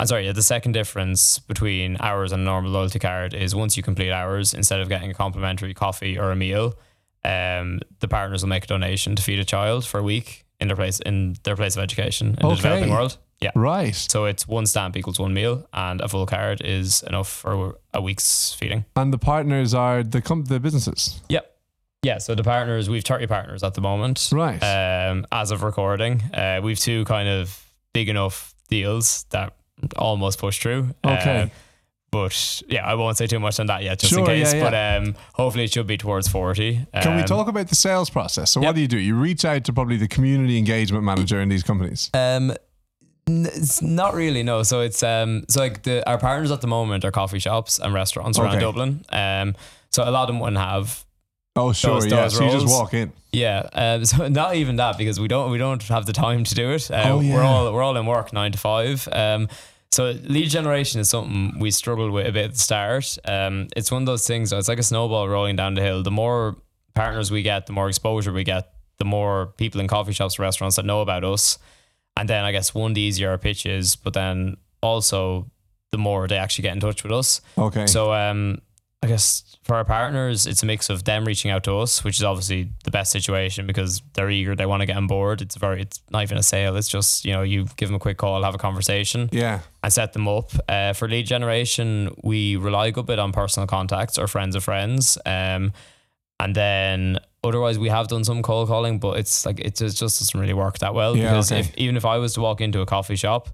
and sorry, yeah, the second difference between hours and a normal loyalty card is once you complete hours, instead of getting a complimentary coffee or a meal, um, the partners will make a donation to feed a child for a week in their place in their place of education in the developing world. Yeah. Right. So it's one stamp equals one meal, and a full card is enough for a week's feeding. And the partners are the com- the businesses. Yep. Yeah. So the partners, we've 30 partners at the moment. Right. Um, as of recording, uh, we've two kind of big enough deals that almost pushed through. Okay. Um, but yeah, I won't say too much on that yet, just in Sure, yeah, case. yeah. But um, hopefully it should be towards 40. Can we Um, talk about the sales process? So what do you do? You reach out to probably the community engagement manager in these companies. Um, it's not really no. So it's um, so like the our partners at the moment are coffee shops and restaurants around Okay. Dublin. Um, so a lot of them wouldn't have. Oh, sure. Those- yeah. those So you just walk in. Yeah. Um, so not even that because we don't we don't have the time to do it. Uh, Oh, We're all we're all in work nine to five. Um, so lead generation is something we struggled with a bit at the start. Um, it's one of those things. It's like a snowball rolling down the hill. The more partners we get, the more exposure we get, the more people in coffee shops, restaurants that know about us. And then I guess one, the easier our pitch is, but then also the more they actually get in touch with us. Okay. So um, I guess for our partners, it's a mix of them reaching out to us, which is obviously the best situation because they're eager, they want to get on board. It's very, it's not even a sale. It's just you know you give them a quick call, have a conversation, yeah. and set them up. Uh, for lead generation, we rely a good bit on personal contacts or friends of friends. Um, and then otherwise we have done some cold calling, but it's like it just just doesn't really work that well Yeah, because okay. if even if I was to walk into a coffee shop,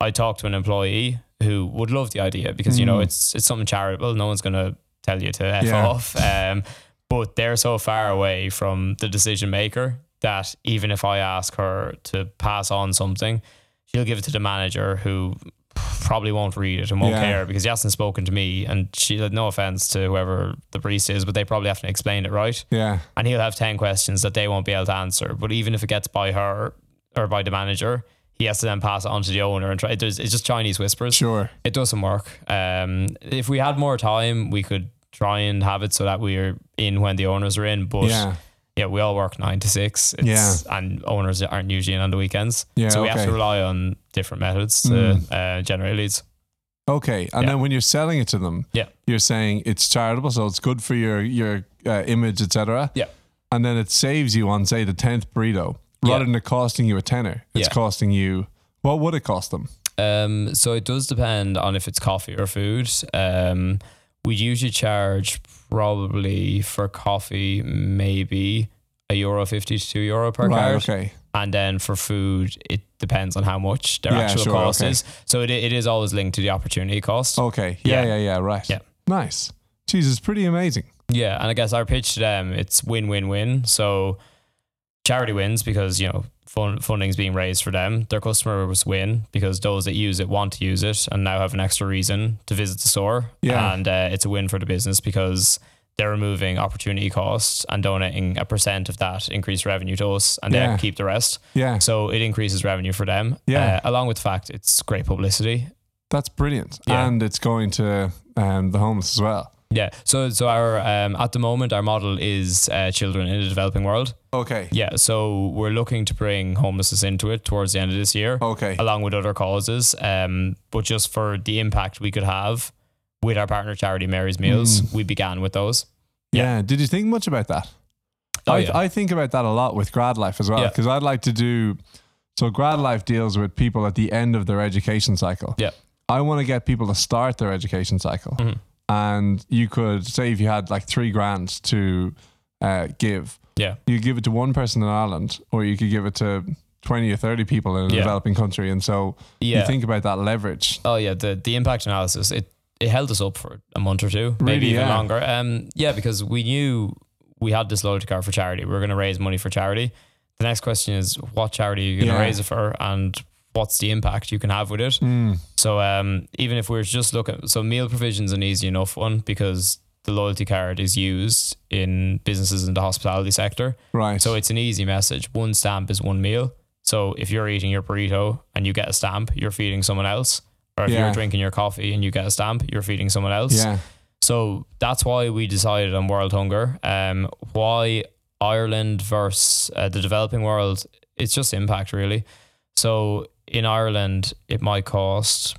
I talk to an employee who would love the idea because you know Mm. it's it's something charitable. No one's gonna tell you to f Yeah. off. Um, but they're so far away from the decision maker that even if I ask her to pass on something, she'll give it to the manager who probably won't read it and won't Yeah. care because he hasn't spoken to me and she had no offense to whoever the priest is, but they probably have to explain it right. Yeah. And he'll have 10 questions that they won't be able to answer. But even if it gets by her or by the manager, he has to then pass it on to the owner and try. There's, it's just Chinese whispers. Sure. It doesn't work. Um, if we had more time, we could try and have it so that we're in when the owners are in. But Yeah. yeah, we all work nine to six. It's, And owners aren't usually in on the weekends. Yeah, so we have to rely on different methods to Mm. uh, generate leads. Okay. And Yeah. then when you're selling it to them, Yeah. you're saying it's charitable, so it's good for your your uh, image, etc. Yeah. And then it saves you on say the tenth burrito, Yeah. Rather than it costing you a tenner. It's Yeah. costing you. What would it cost them? Um, so it does depend on if it's coffee or food. Um, we usually charge probably for coffee maybe a euro fifty to two euro per card, Okay. and then for food it depends on how much their Yeah, actual sure, cost okay. is. So it it is always linked to the opportunity cost. Okay. Yeah. Yeah. Yeah. Yeah. right. Yeah. Nice. Jesus, pretty amazing. Yeah, and I guess our pitch to them it's win win win. So charity wins because you know fund, funding's being raised for them. Their customers win because those that use it want to use it and now have an extra reason to visit the store. Yeah. and uh, it's a win for the business because they're removing opportunity costs and donating a percent of that increased revenue to us, and Yeah. they keep the rest. Yeah. So it increases revenue for them. Yeah. uh, along with the fact it's great publicity. That's brilliant. Yeah. And it's going to um, the homeless as well. Yeah. So so our um, at the moment our model is uh, children in the developing world. Okay. Yeah, so we're looking to bring homelessness into it towards the end of this year, Okay. along with other causes. Um, but just for the impact we could have with our partner charity Mary's Meals, Mm. we began with those. Yeah. Did you think much about that? Oh, I, yeah. I think about that a lot with grad life as well Yeah. because I'd like to do. So grad life deals with people at the end of their education cycle. Yeah. I want to get people to start their education cycle, Mhm. And you could say if you had like three grand to uh, give, Yeah, you could give it to one person in Ireland, or you could give it to twenty or thirty people in a Yeah. developing country, and so yeah. you think about that leverage. oh yeah, the the impact analysis it it held us up for a month or two, maybe Really, even yeah. longer. Um, yeah, because we knew we had this loyalty card for charity. We were going to raise money for charity. The next question is, what charity are you going to raise it for, and what's the impact you can have with it? Mm. So um, even if we're just looking, so meal provision's an easy enough one because the loyalty card is used in businesses in the hospitality sector. Right. So it's an easy message. One stamp is one meal. So if you're eating your burrito and you get a stamp, you're feeding someone else. Or if Yeah. you're drinking your coffee and you get a stamp, you're feeding someone else. yeah. So that's why we decided on World Hunger. Um, why Ireland versus uh, the developing world? It's just impact, really. So in Ireland, it might cost,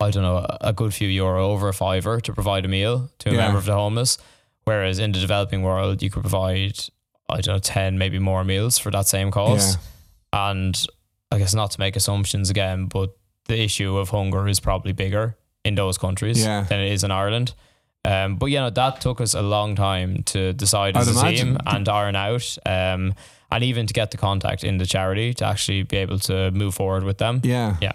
I don't know, a good few euro over a fiver to provide a meal to a Yeah. member of the homeless. Whereas in the developing world, you could provide, I don't know, 10, maybe more meals for that same cost. And I guess not to make assumptions again, but the issue of hunger is probably bigger in those countries Yeah. than it is in Ireland. Um, but you know that took us a long time to decide as I'd a imagine. team and iron out, um, and even to get the contact in the charity to actually be able to move forward with them. Yeah. Yeah.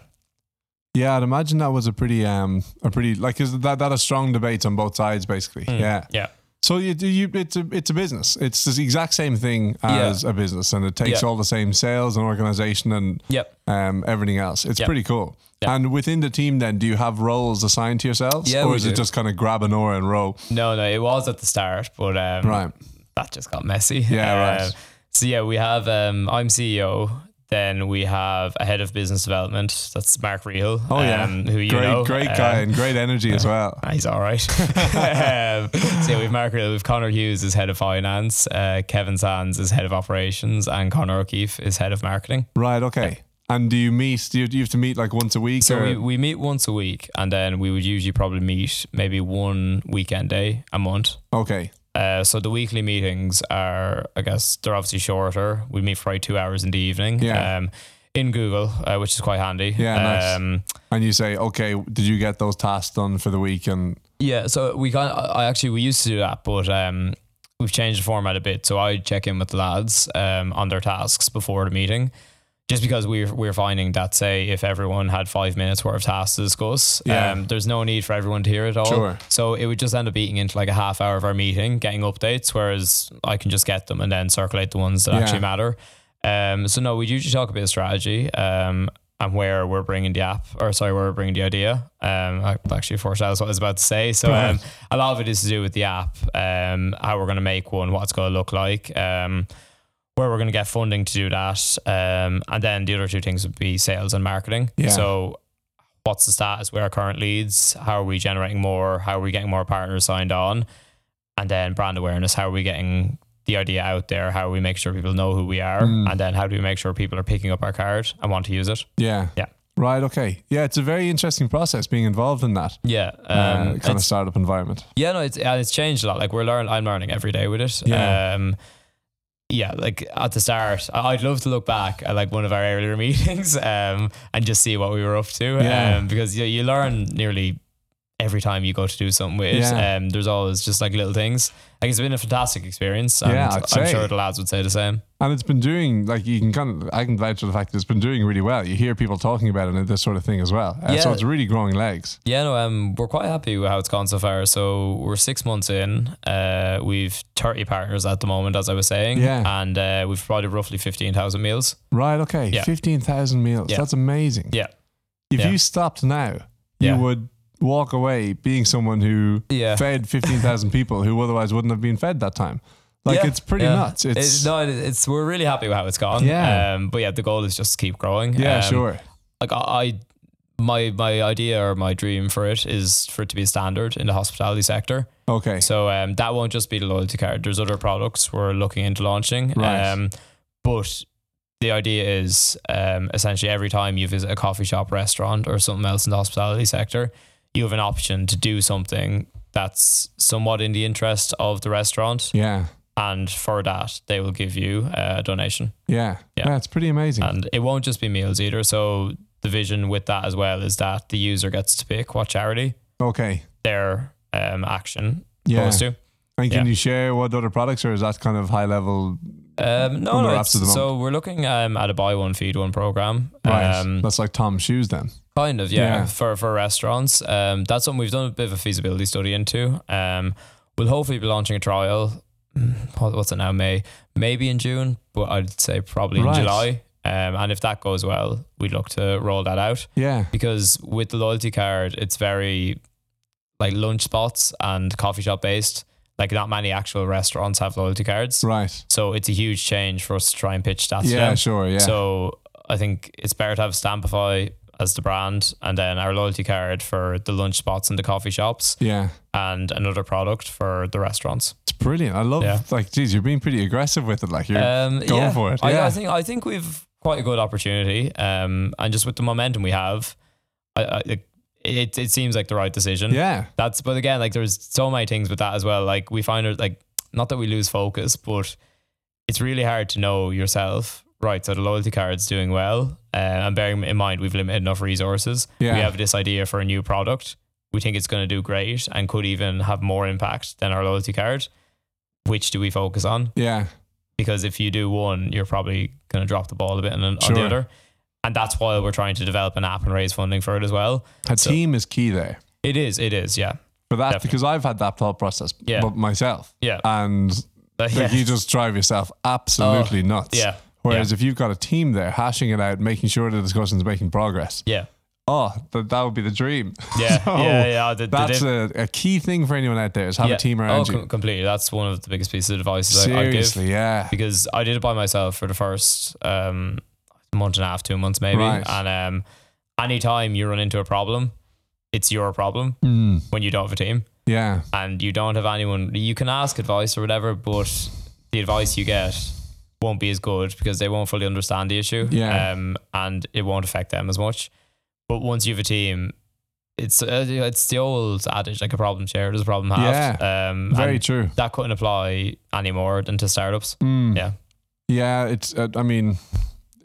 Yeah, I'd imagine that was a pretty um a pretty like is that that a strong debate on both sides basically. Mm, Yeah. yeah, So you do you it's a it's a business. It's the exact same thing as a business and it takes Yeah. all the same sales and organization and yep. um everything else. It's Yeah. pretty cool. Yeah. And within the team then do you have roles assigned to yourselves? Yeah, or is it just kind of grab an oar and row? No, no, it was at the start, but um, Right. that just got messy. Yeah, Uh, right. So yeah, we have um, I'm CEO. Then we have a head of business development. That's Mark Real. Oh yeah. um, who you great know. great guy Um, and great energy as well. Ah, He's all right. um, so yeah, we've Mark Real, we've Connor Hughes as head of finance, uh, Kevin Sands is head of operations, and Connor O'Keefe is head of marketing. Right, okay. And do you meet do you, do you have to meet like once a week So or we, we meet once a week, and then we would usually probably meet maybe one weekend day a month. Okay. Uh, so the weekly meetings are, I guess, they're obviously shorter. We meet for like two hours in the evening. Yeah. Um, in Google, uh, which is quite handy. Yeah, nice. Um, And you say, okay, did you get those tasks done for the week? And Yeah, so we kind I actually we used to do that, but um, we've changed the format a bit. So I check in with the lads um on their tasks before the meeting, just because we're we're finding that say if everyone had five minutes worth of tasks to discuss, Yeah. um, there's no need for everyone to hear it all. Sure. So it would just end up eating into like a half hour of our meeting, getting updates, whereas I can just get them and then circulate the ones that Yeah. actually matter. Um, so no, we usually talk about strategy. Um, and where we're bringing the app, or sorry, where we're bringing the idea. Um, I actually foreshadows what I was about to say. So, um, a lot of it is to do with the app, um, how we're going to make one, what it's going to look like, um, where we're going to get funding to do that, um, and then the other two things would be sales and marketing. Yeah. So, what's the status with our current leads? How are we generating more? How are we getting more partners signed on? And then brand awareness. How are we getting the idea out there? How are we make sure people know who we are? Mm. And then how do we make sure people are picking up our card and want to use it? yeah. Yeah. Right, okay. Yeah, it's a very interesting process being involved in that Yeah. uh, Um, kind of startup environment. Yeah, no, it's and it's changed a lot. Like we're learning, I'm learning every day with it. Yeah. Um, yeah, like at the start, I'd love to look back at like one of our earlier meetings, um, and just see what we were up to. Yeah. Um, because you, you learn nearly every time you go to do something with it. Yeah. Um, there's always just like little things. Like it's been a fantastic experience. And Yeah, I'd I'm sure the lads would say the same. And it's been doing, like, you can kind of, I can vouch for the fact that it's been doing really well. You hear people talking about it and this sort of thing as well. Uh, So it's really growing legs. Yeah, no, um, we're quite happy with how it's gone so far. So we're six months in. Uh, we've 30 partners at the moment, as I was saying. Yeah. And uh, we've provided roughly 15,000 meals. Right, okay. Yeah. 15,000 meals. Yeah. That's amazing. Yeah. If Yeah. you stopped now, you Yeah. would walk away being someone who Yeah. fed 15,000 people who otherwise wouldn't have been fed that time. Like, Yeah, it's pretty yeah. nuts. It's, It- no, it's we're really happy with how it's gone. Yeah. Um, but yeah, the goal is just to keep growing. yeah, Um, sure. Like I, I, my my idea or my dream for it is for it to be a standard in the hospitality sector. Okay. So um, that won't just be the loyalty card. There's other products we're looking into launching. Right. Um, but the idea is um, essentially every time you visit a coffee shop, restaurant, or something else in the hospitality sector, you have an option to do something that's somewhat in the interest of the restaurant, Yeah. and for that they will give you a donation. Yeah. Yeah. It's pretty amazing. And it won't just be meals either. So the vision with that as well is that the user gets to pick what charity okay. their um, action Yeah. goes to. And can yeah. you share what other products or is that kind of high level? Um, no, no wraps it's, at the so we're looking um, at a buy one feed one program. Right. Um, That's like Tom's shoes then. Kind of, yeah, Yeah. for for restaurants. Um, that's something we've done a bit of a feasibility study into. Um, we'll hopefully be launching a trial. mm, What's it now? May maybe in June, but I'd say probably Right. in July. Um, and if that goes well, we'd look to roll that out Yeah. because with the loyalty card, it's very like lunch spots and coffee shop based. Like not many actual restaurants have loyalty cards. Right. So it's a huge change for us to try and pitch that Yeah, sure. Yeah. So I think it's better to have Stampify as the brand and then our loyalty card for the lunch spots and the coffee shops yeah. and another product for the restaurants. It's brilliant. I love Yeah. like geez, you're being pretty aggressive with it. Like you're Um, going yeah, for it. I, yeah. I think I think we've quite a good opportunity. Um, and just with the momentum we have, I, I it, it it seems like the right decision. yeah. That's but again, like there's so many things with that as well. Like we find it like not that we lose focus, but it's really hard to know yourself. Right, so the loyalty card's doing well, uh, and bearing in mind we've limited enough resources. Yeah. We have this idea for a new product. We think it's going to do great and could even have more impact than our loyalty card. Which do we focus on? Yeah. because if you do one, you're probably going to drop the ball a bit on, on Sure. the other. And that's why we're trying to develop an app and raise funding for it as well. A So- team is key there It is, it is, yeah, for that Definitely. because I've had that thought process Yeah. myself. yeah, And like yeah, you just drive yourself absolutely nuts. yeah, Whereas if you've got a team there hashing it out, making sure the discussion's making progress, yeah, oh, that, that would be the dream. yeah, So yeah, yeah. The, the That's diff- a, a key thing for anyone out there is have yeah. a team oh, around you. com- completely. That's one of the biggest pieces of advice I, I give Seriously, yeah. because I did it by myself for the first um, month and a half, two months maybe. Right. And um, anytime you run into a problem, it's your problem Mm, when you don't have a team. yeah. and you don't have anyone you can ask advice or whatever but the advice you get won't be as good because they won't fully understand the issue Yeah. um, and it won't affect them as much but once you have a team it's uh, it's the old adage like a problem shared is a problem halved um, Very true. that couldn't apply anymore than to startups Mm. yeah Yeah, it's. Uh, I mean,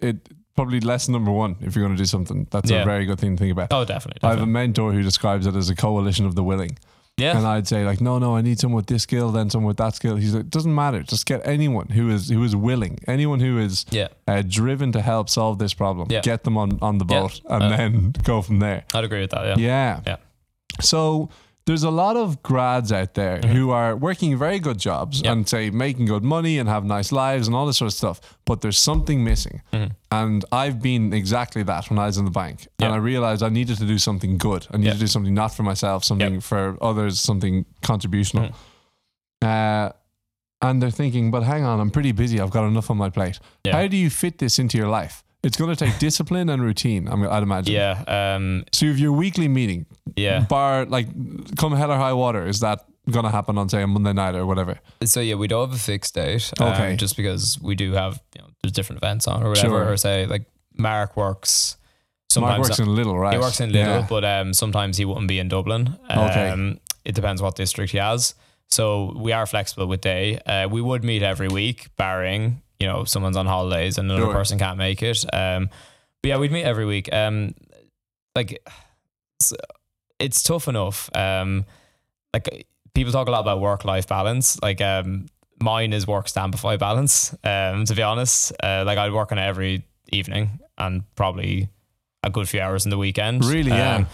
it probably lesson number one if you're going to do something. That's Yeah. a very good thing to think about. oh definitely, I have a mentor who describes it as a coalition of the willing, yeah and I'd say like, no, no, I need someone with this skill, then someone with that skill. He's like, it doesn't matter. Just get anyone who is who is willing, anyone who is yeah uh, driven to help solve this problem. Yeah. Get them on on the Yeah. boat, and Uh, then go from there. I'd agree with that yeah Yeah. Yeah. So there's a lot of grads out there who are working very good jobs Mm-hmm. And say making good money and have nice lives and all this sort of stuff, but there's something missing. Mhm. And I've been exactly that when I was in the bank. And I realized I needed to do something good. I needed Yeah. to do something not for myself, something for others, something contributional. Mm-hmm. Uh, and they're thinking, but hang on, I'm pretty busy. I've got enough on my plate. How do you fit this into your life? It's going to take discipline and routine, I'm, I'd imagine. yeah um, So you have your weekly meeting, yeah bar like come hell or high water is that gonna happen on say a monday night or whatever So yeah, we don't have a fixed date. um, Okay. just because we do have you know there's different events on or whatever. Sure. Or say like Mark works. mark works in Lidl right he works in Lidl, Yeah. but um, sometimes he wouldn't be in Dublin. Okay. Um, it depends what district he has. So we are flexible with day. Uh, we would meet every week, barring you know someone's on holidays and another Sure. person can't make it. Um, but yeah, we'd meet every week. Um, like it's, it's tough enough. Um, like people talk a lot about work life balance. Like um, mine is work Stampify balance. Um, to be honest, uh, like I'd work on it every evening and probably a good few hours in the weekend. Really, yeah. Um,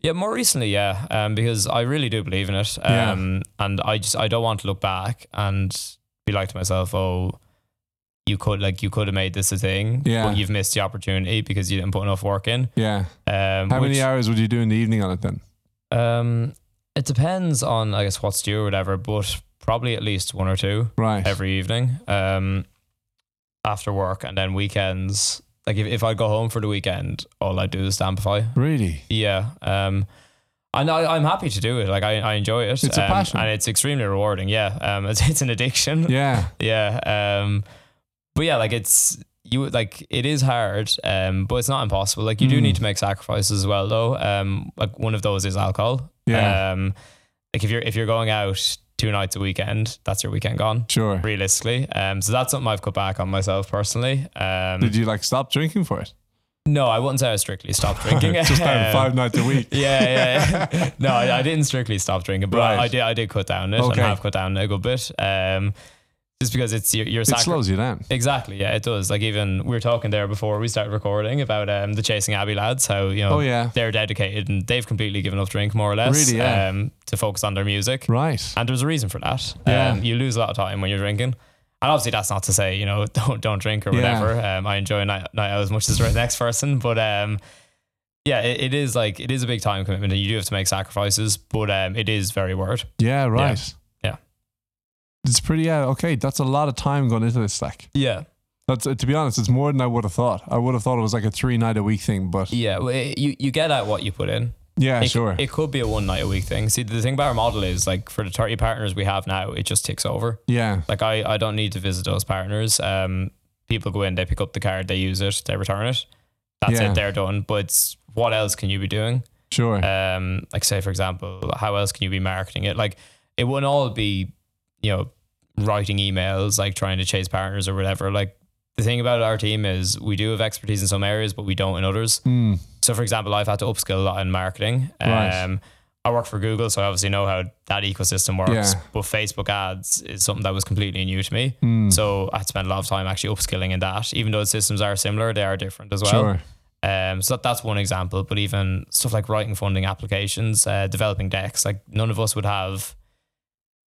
yeah, more recently, yeah, um, because I really do believe in it, Yeah. um, and I just I don't want to look back and be like to myself, oh, you could like you could have made this a thing, Yeah. but you've missed the opportunity because you didn't put enough work in. yeah Um, how which, many hours would you do in the evening on it then Um, it depends on I guess what's due or whatever, but probably at least one or two right every evening. Um, after work and then weekends. Like if, if I go home for the weekend, all I do is Stampify. really Yeah. Um, and I, I'm happy to do it. Like I, I enjoy it. It's a um, passion. and it's extremely rewarding. Yeah. Um, it's, it's an addiction. yeah Yeah. Um, but yeah, like it's you like it is hard. Um, but it's not impossible. Like you do Mm. need to make sacrifices as well, though. Um, like one of those is alcohol. Yeah. Um, like if you're if you're going out two nights a weekend, that's your weekend gone. sure Realistically. Um, so that's something I've cut back on myself personally. Um, did you like stop drinking for it no, I wouldn't say I strictly stopped drinking. just Um, five nights a week yeah, yeah. yeah. no, I, I didn't strictly stop drinking, but Right. I, I did. I did cut down it Okay. and have cut down a good bit. Um, just because it's your your it sacri- slows you down Exactly. Yeah, it does. Like even we were talking there before we started recording about um the Chasing Abbey lads. How you know oh yeah they're dedicated and they've completely given up drink more or less. Really, yeah. Um, to focus on their music. right And there's a reason for that. Yeah. Um, you lose a lot of time when you're drinking. And obviously, that's not to say you know don't don't drink or Yeah. whatever. Um, I enjoy night, night out as much as the next person, but um, yeah, it, it is like it is a big time commitment, and you do have to make sacrifices, but um, it is very worth. Yeah, right. Yeah. It's pretty, yeah, okay. That's a lot of time going into this. Like, Yeah, that's to be honest, it's more than I would have thought. I would have thought it was like a three night a week thing, but yeah. well, it- you you get at what you put in. yeah, it, sure. It could be a one night a week thing. See, the thing about our model is like for the thirty partners we have now, it just ticks over. yeah, Like I, I don't need to visit those partners. Um, people go in, they pick up the card, they use it, they return it. That's Yeah. it. They're done. But it's, what else can you be doing? sure. Um, like say for example, how else can you be marketing it? Like it wouldn't all be, you know, writing emails, like trying to chase partners or whatever. Like the thing about our team is we do have expertise in some areas, but we don't in others. Hmm. So, for example, I've had to upskill a lot in marketing. Right. Um, I work for Google, so I obviously know how that ecosystem works. Yeah. But Facebook ads is something that was completely new to me. Hmm. So I spent a lot of time actually upskilling in that. Even though the systems are similar, they are different as well. Sure. Um, so that, that's one example. But even stuff like writing funding applications, uh, developing decks, like none of us would have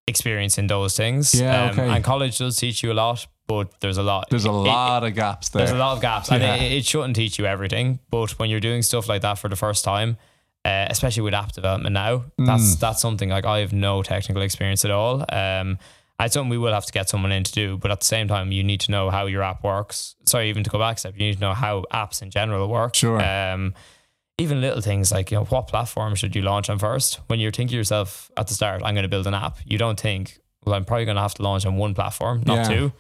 experience in those things. Yeah, um, okay. And college does teach you a lot, but there's a lot. There's a it- lot of gaps there. there's a lot of gaps, and it, it shouldn't teach you everything. But when you're doing stuff like that for the first time, uh, especially with app development now, that's Mm. that's something like I have no technical experience at all. Um, it's something we will have to get someone in to do. But at the same time, you need to know how your app works. Sorry, even to go back a step, you need to know how apps in general work. Sure. Um, even little things like you know what platform should you launch on first. When you're thinking to yourself at the start, I'm going to build an app. You don't think, well, I'm probably going to have to launch on one platform, not Yeah. two.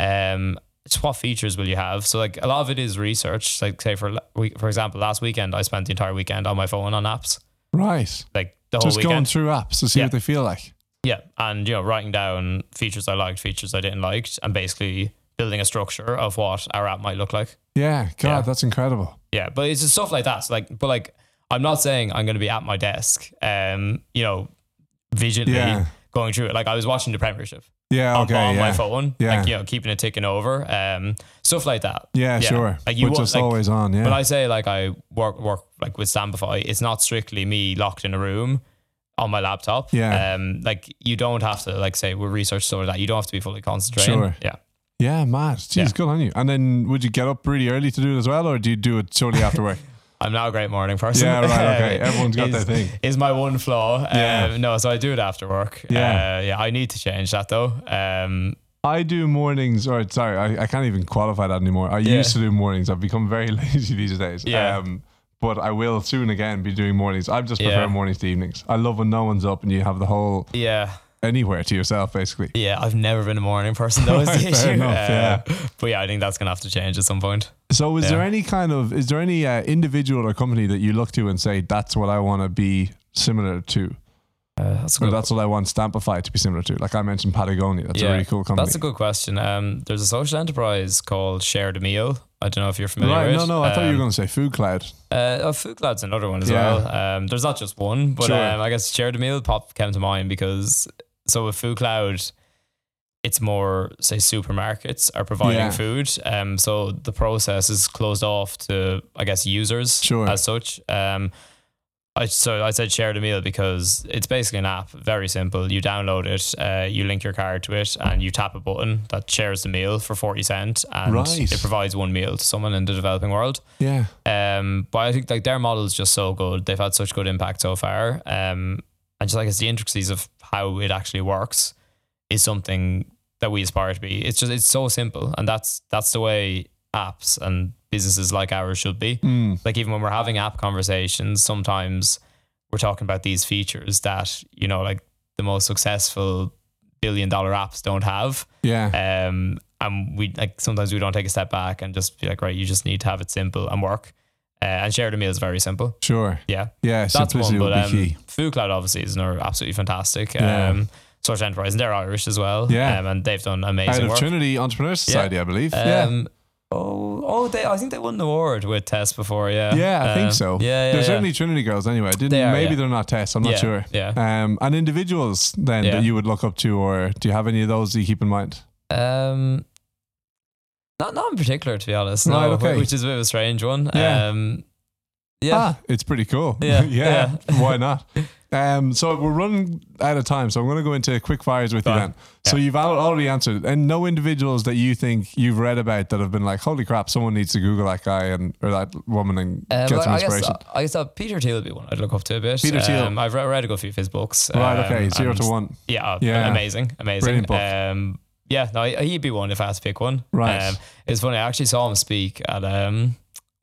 Um, it's what features will you have? So like a lot of it is research. Like say for we- for example, last weekend I spent the entire weekend on my phone on apps, right. like the whole Just going through apps to see Yeah. what they feel like. Yeah, and you know writing down features I liked, features I didn't like, and basically building a structure of what our app might look like. Yeah. God, Yeah. that's incredible. Yeah, but it's just stuff like that. So like, but like, I'm not saying I'm going to be at my desk, um, you know, visually Yeah. going through it. Like I was watching the Premiership Yeah. on, Okay. on yeah. my phone, Yeah. like you know, keeping it ticking over, um, stuff like that. Yeah, Yeah. sure. Like you Which like- always on. Yeah. But I say like I work work like with Stampify, it's not strictly me locked in a room on my laptop. Yeah. Um, like you don't have to like say with research stuff like that. You don't have to be fully concentrating. Sure. Yeah. Yeah, mad. Jeez, Yeah. good on you. And then would you get up really early to do it as well, or do you do it shortly after work? I'm now a great morning person. Yeah, right, okay. Everyone's got is- their thing. Is my one flaw. Yeah. Um, no, so I do it after work. Yeah. Uh, yeah. I need to change that though. Um, I do mornings, or sorry, I, I can't even qualify that anymore. I Yeah. used to do mornings. I've become very lazy these days. Yeah. Um, but I will soon again be doing mornings. I just prefer Yeah. mornings to evenings. I love when no one's up and you have the whole yeah. Anywhere to yourself, basically. Yeah. I've never been a morning person though. Is the Fair issue. enough, Uh, yeah. But yeah, I think that's gonna have to change at some point. So, is there any kind of is there any uh, individual or company that you look to and say that's what I want to be similar to, Uh, that's or good. that's what I want Stampify to be similar to? Like I mentioned, Patagonia. That's a really cool company. That's a good question. Um, there's a social enterprise called Share the Meal. I don't know if you're familiar right? with. No, no. I thought you were Um, going to say Food Cloud. Uh, oh, Food Cloud's another one as Yeah. well. Um, there's not just one, but Sure. um, I guess Share the Meal pop came to mind because so with Food Cloud, it's more say supermarkets are providing Yeah. food. Um, so the process is closed off to I guess users Sure. as such. Um, I so I said share the meal because it's basically an app, very simple. You download it, uh, you link your card to it, and you tap a button that shares the meal for forty cent, and Right. it provides one meal to someone in the developing world. Yeah. Um, but I think like their model is just so good. They've had such good impact so far. Um, and just like it's the intricacies of how it actually works is something that we aspire to be. It's just it's so simple, and that's that's the way apps and businesses like ours should be. Mm. Like even when we're having app conversations, sometimes we're talking about these features that you know like the most successful billion dollar apps don't have. Yeah. Um, and we like sometimes we don't take a step back and just be like, right, you just need to have it simple and work. Uh, and share the meal is very simple. Sure. Yeah, Yeah. that's one. But um. Food Cloud obviously is absolutely fantastic. Yeah. Um, Enterprise, and they're Irish as well. Yeah. um, and they've done Out amazing of work. Trinity Entrepreneur Society, I believe. yeah. Um, oh, oh, they. I think they won an award with TESS before. Yeah, Yeah, I Um, think so. Yeah, yeah, They're yeah. certainly Trinity girls anyway. Didn't They are, maybe yeah. they're not TESS, I'm not Yeah, sure. Yeah. Um and individuals then Yeah. that you would look up to or do you have any of those that you keep in mind? Um, not not in particular, to be honest. Right, No, okay. which is a bit of a strange one. Yeah. Um, yeah. Ah, it's pretty cool. Yeah, yeah. Why not? Um, so we're running out of time, so I'm going to go into quick fires with you then. So you've al- already answered, and no individuals that you think you've read about that have been like, "Holy crap, someone needs to Google that guy and or that woman and Um, get some I guess inspiration." I guess uh, Peter Thiel would be one I'd look up to a bit. Peter Thiel. Um, I've read, read a good few of his books. right? um, Okay. Zero to one. Yeah, uh, Yeah. amazing, amazing. Brilliant book. Um, yeah, no, he- he'd be one if I had to pick one. Right. Um, it's funny. I actually saw him speak at um,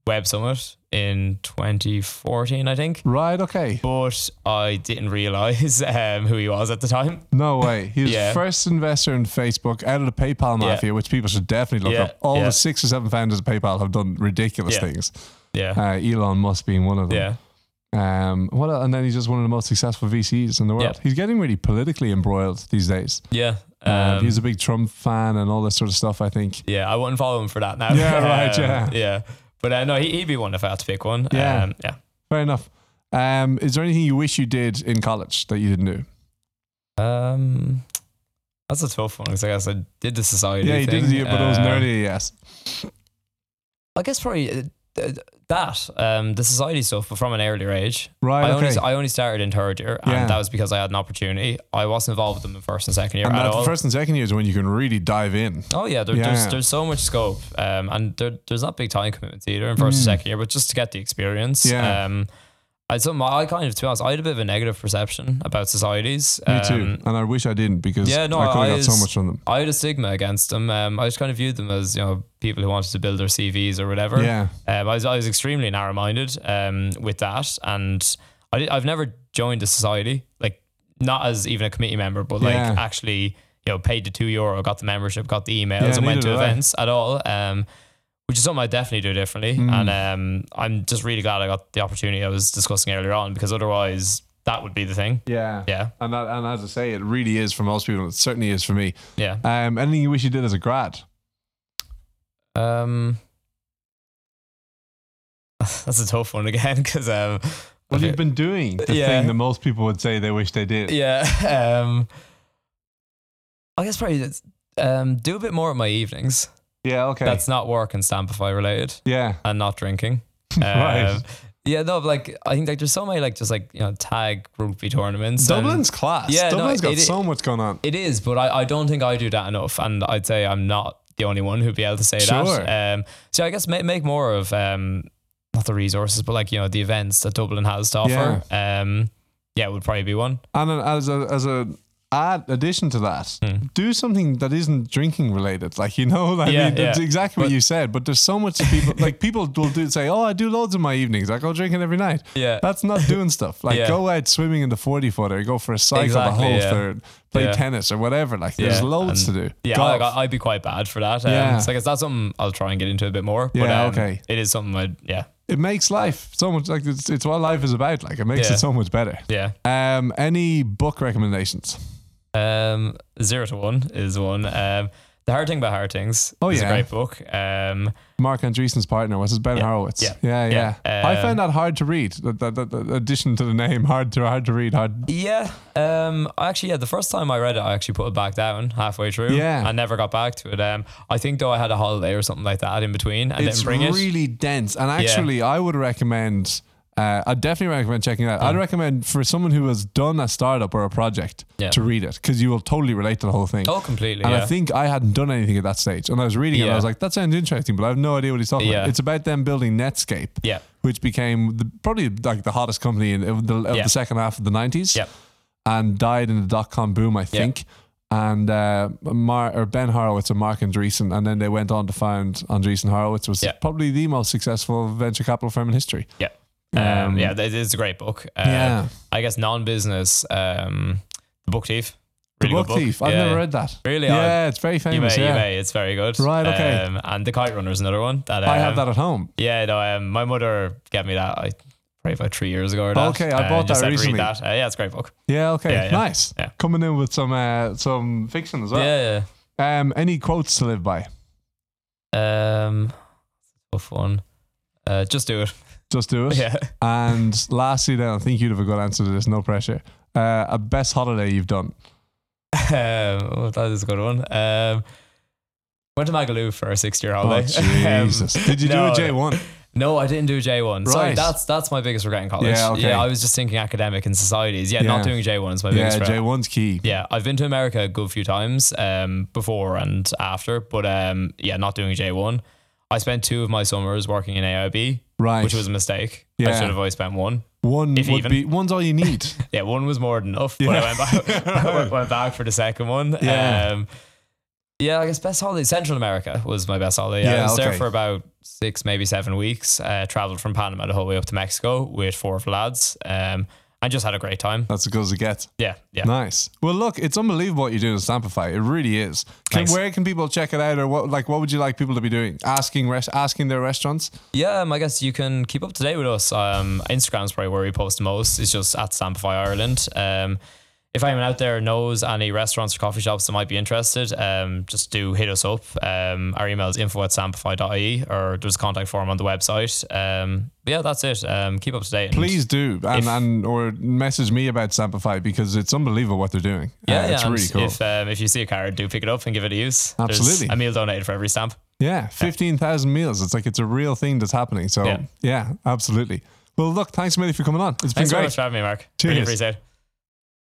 Web Summit in 2014, I think. Right. Okay. But I didn't realize um, who he was at the time. No way. He was Yeah. first investor in Facebook out of the PayPal Yeah. mafia, which people should definitely look Yeah, up. All yeah. the six or seven founders of PayPal have done ridiculous Yeah. things. Yeah, Uh, Elon Musk being one of them. yeah, Um, what? And then he's just one of the most successful VCs in the world. Yeah. He's getting really politically embroiled these days. yeah. Um, he's a big Trump fan and all this sort of stuff. I think. yeah, I wouldn't follow him for that now. Yeah, right, Um, yeah. yeah. But uh, no, he, he'd be one if I had to pick one. Yeah. um, yeah. Fair enough. Um, is there anything you wish you did in college that you didn't do? Um, that's a tough one because I guess I did the society. yeah, you thing. did, but it was Uh, nerdy. Yes. I guess probably uh, th- that um, the society stuff, but from an earlier age. Right. I okay. only I only started in third year, and Yeah. that was because I had an opportunity. I wasn't involved with them in first and second year and at all. first and second year is when you can really dive in. Oh yeah, there, Yeah. there's there's so much scope, um, and there, there's not big time commitments either in first and Mm. second year, but just to get the experience. Yeah. Um, I some I kind of to be honest, I had a bit of a negative perception about societies. Me um, too. And I wish I didn't because yeah, no, I could have got so much from them. I had a stigma against them. Um, I just kind of viewed them as you know people who wanted to build their CVs or whatever. Yeah. Um, I was I was extremely narrow minded um, with that, and I I've never joined a society like not as even a committee member, but like Yeah. actually you know paid the two euro, got the membership, got the emails, Yeah, and went to did I. events at all. Um, which is something I definitely do differently, Mm. and um, I'm just really glad I got the opportunity I was discussing earlier on because otherwise that would be the thing. Yeah. Yeah, And that, and as I say, it really is for most people. It certainly is for me. yeah. Um, anything you wish you did as a grad? Um, that's a tough one again because um, Well, you've been doing the Yeah. thing that most people would say they wish they did. Yeah. Um, I guess probably um, do a bit more of my evenings. Yeah. Okay. That's not work and Stampify related yeah. and not drinking. right. Um, yeah, no, but like I think like there's so many like just like you know tag rugby tournaments. and- Dublin's class. Yeah, no, Dublin's got it- so much going on. it is, but I, I don't think I do that enough, and I'd say I'm not the only one who'd be able to say Sure. that. Um, so I guess make make more of um not the resources, but like you know the events that Dublin has to offer. Yeah. Um, yeah, would probably be one. And as a as a add addition to that, Hmm. do something that isn't drinking related. Like you know, I Yeah, mean, that's yeah. exactly what you said. But there's so much people like people will do say, "Oh, I do loads of my evenings. I go drinking every night." Yeah, That's not doing stuff. Like Yeah. go out swimming in the forty footer, go for a cycle Exactly, the host, yeah. or play Yeah. tennis or whatever. Like there's Yeah, loads and- to do. Yeah, Golf. like, I- I'd be quite bad for that. Um, Yeah. So I guess that's something I'll try and get into a bit more. But, Yeah, um, okay. It is something I'd, yeah, it makes life so much like it's, it's what life is about. Like it makes Yeah. it so much better. yeah. Um, any book recommendations? Um, Zero to One is one. Um, The Hard Thing About Hard Things Oh, is yeah. a great book. Um, Marc Andreessen's partner was his Ben Yeah, Horowitz. yeah, yeah, yeah. yeah. I Um, found that hard to read. The addition to the name, hard to hard to read. Hard. yeah. Um, actually, yeah, the first time I read it, I actually put it back down halfway through. Yeah. I never got back to it. Um, I think though I had a holiday or something like that in between and It's didn't bring it. really dense, and actually, I would recommend. Uh, I definitely recommend checking it out. I'd recommend for someone who has done a startup or a project Yeah. to read it because you will totally relate to the whole thing. Oh, completely. And yeah. I think I hadn't done anything at that stage. And I was reading it and I was like, that sounds interesting, but I have no idea what he's talking Yeah. about. It's about them building Netscape, yeah. which became the, probably like the hottest company in the, of Yeah. the second half of the 90s Yeah. and died in the dot com boom, I think. And uh, Mar- or Ben Horowitz and Marc Andreessen, and then they went on to found Andreessen Horowitz, was Yeah. probably the most successful venture capital firm in history. Yeah. Um, Um, yeah, it is a great book. Uh, yeah. I guess non-business, um, The Book Thief. The Really Book good Thief. I've Yeah. never read that. Really? Yeah, it's very You famous. may, yeah. you may. It's very good. Right, okay. Um, and The Kite Runner is another one. That, I have um, that at home. Yeah, no, um, my mother gave me that. I probably about three years ago. Or that. Okay, I Uh, bought just that recently. That. Uh, yeah, it's a great book. Yeah, okay. Yeah. Nice. Yeah. Coming in with some uh, some fiction as well. Yeah, Um, any quotes to live by? Um, tough one. Uh, just do it. Just do it. Yeah. And lastly, then I think you'd have a good answer to this. No pressure. Uh, a best holiday you've done. um, oh, that is a good one. Um, went to Magaluf for a six-year Oh holiday. Um, Jesus! Did you no, do a J one? No, I didn't do J one. Sorry, Right. that's that's my biggest regret in college. Yeah, okay. yeah I was just thinking academic and societies. Yeah, Yeah. not doing J one is my Yeah, biggest regret. J one's key. Yeah, I've been to America a good few times, um, before and after, but um, yeah, not doing J one. I spent two of my summers working in AIB, Right. which was a mistake. I should have always spent one. One If would even. be one's all you need. Yeah, one was more than enough, but I went back, I went- back for the second one. Yeah. Um, yeah, I guess best holiday. Central America was my best holiday. Yeah, Yeah, I was there for about six, maybe seven weeks. Uh, traveled from Panama the whole way up to Mexico with four of the lads. Um, and just had a great time. That's as good as it gets. Yeah, yeah. Nice. Well, look, it's unbelievable what you're doing at Stampify. It really is. Can, Thanks. where can people check it out, or what? Like, what would you like people to be doing? Asking, res- asking their restaurants. Yeah, um, I guess you can keep up to date with us. Um, Instagram's probably where we post most. It's just at Stampify Ireland. Um, if anyone out there knows any restaurants or coffee shops that might be interested, um, just do hit us up. Um, our email is info at stampify.ie or there's a contact form on the website. Um, but yeah, that's it. Um, keep up to date. Please do, and, If- and or message me about Stampify because it's unbelievable what they're doing. Yeah, Uh, yeah. it's really cool. If um, if you see a card, do pick it up and give it a use. There's Absolutely. a meal donated for every stamp. yeah, fifteen thousand meals. It's like it's a real thing that's happening. So yeah, Yeah. absolutely. Well, look, thanks a million for coming on. It's been great. Thanks great. much for having me, Mark. Really Cheers. appreciate it.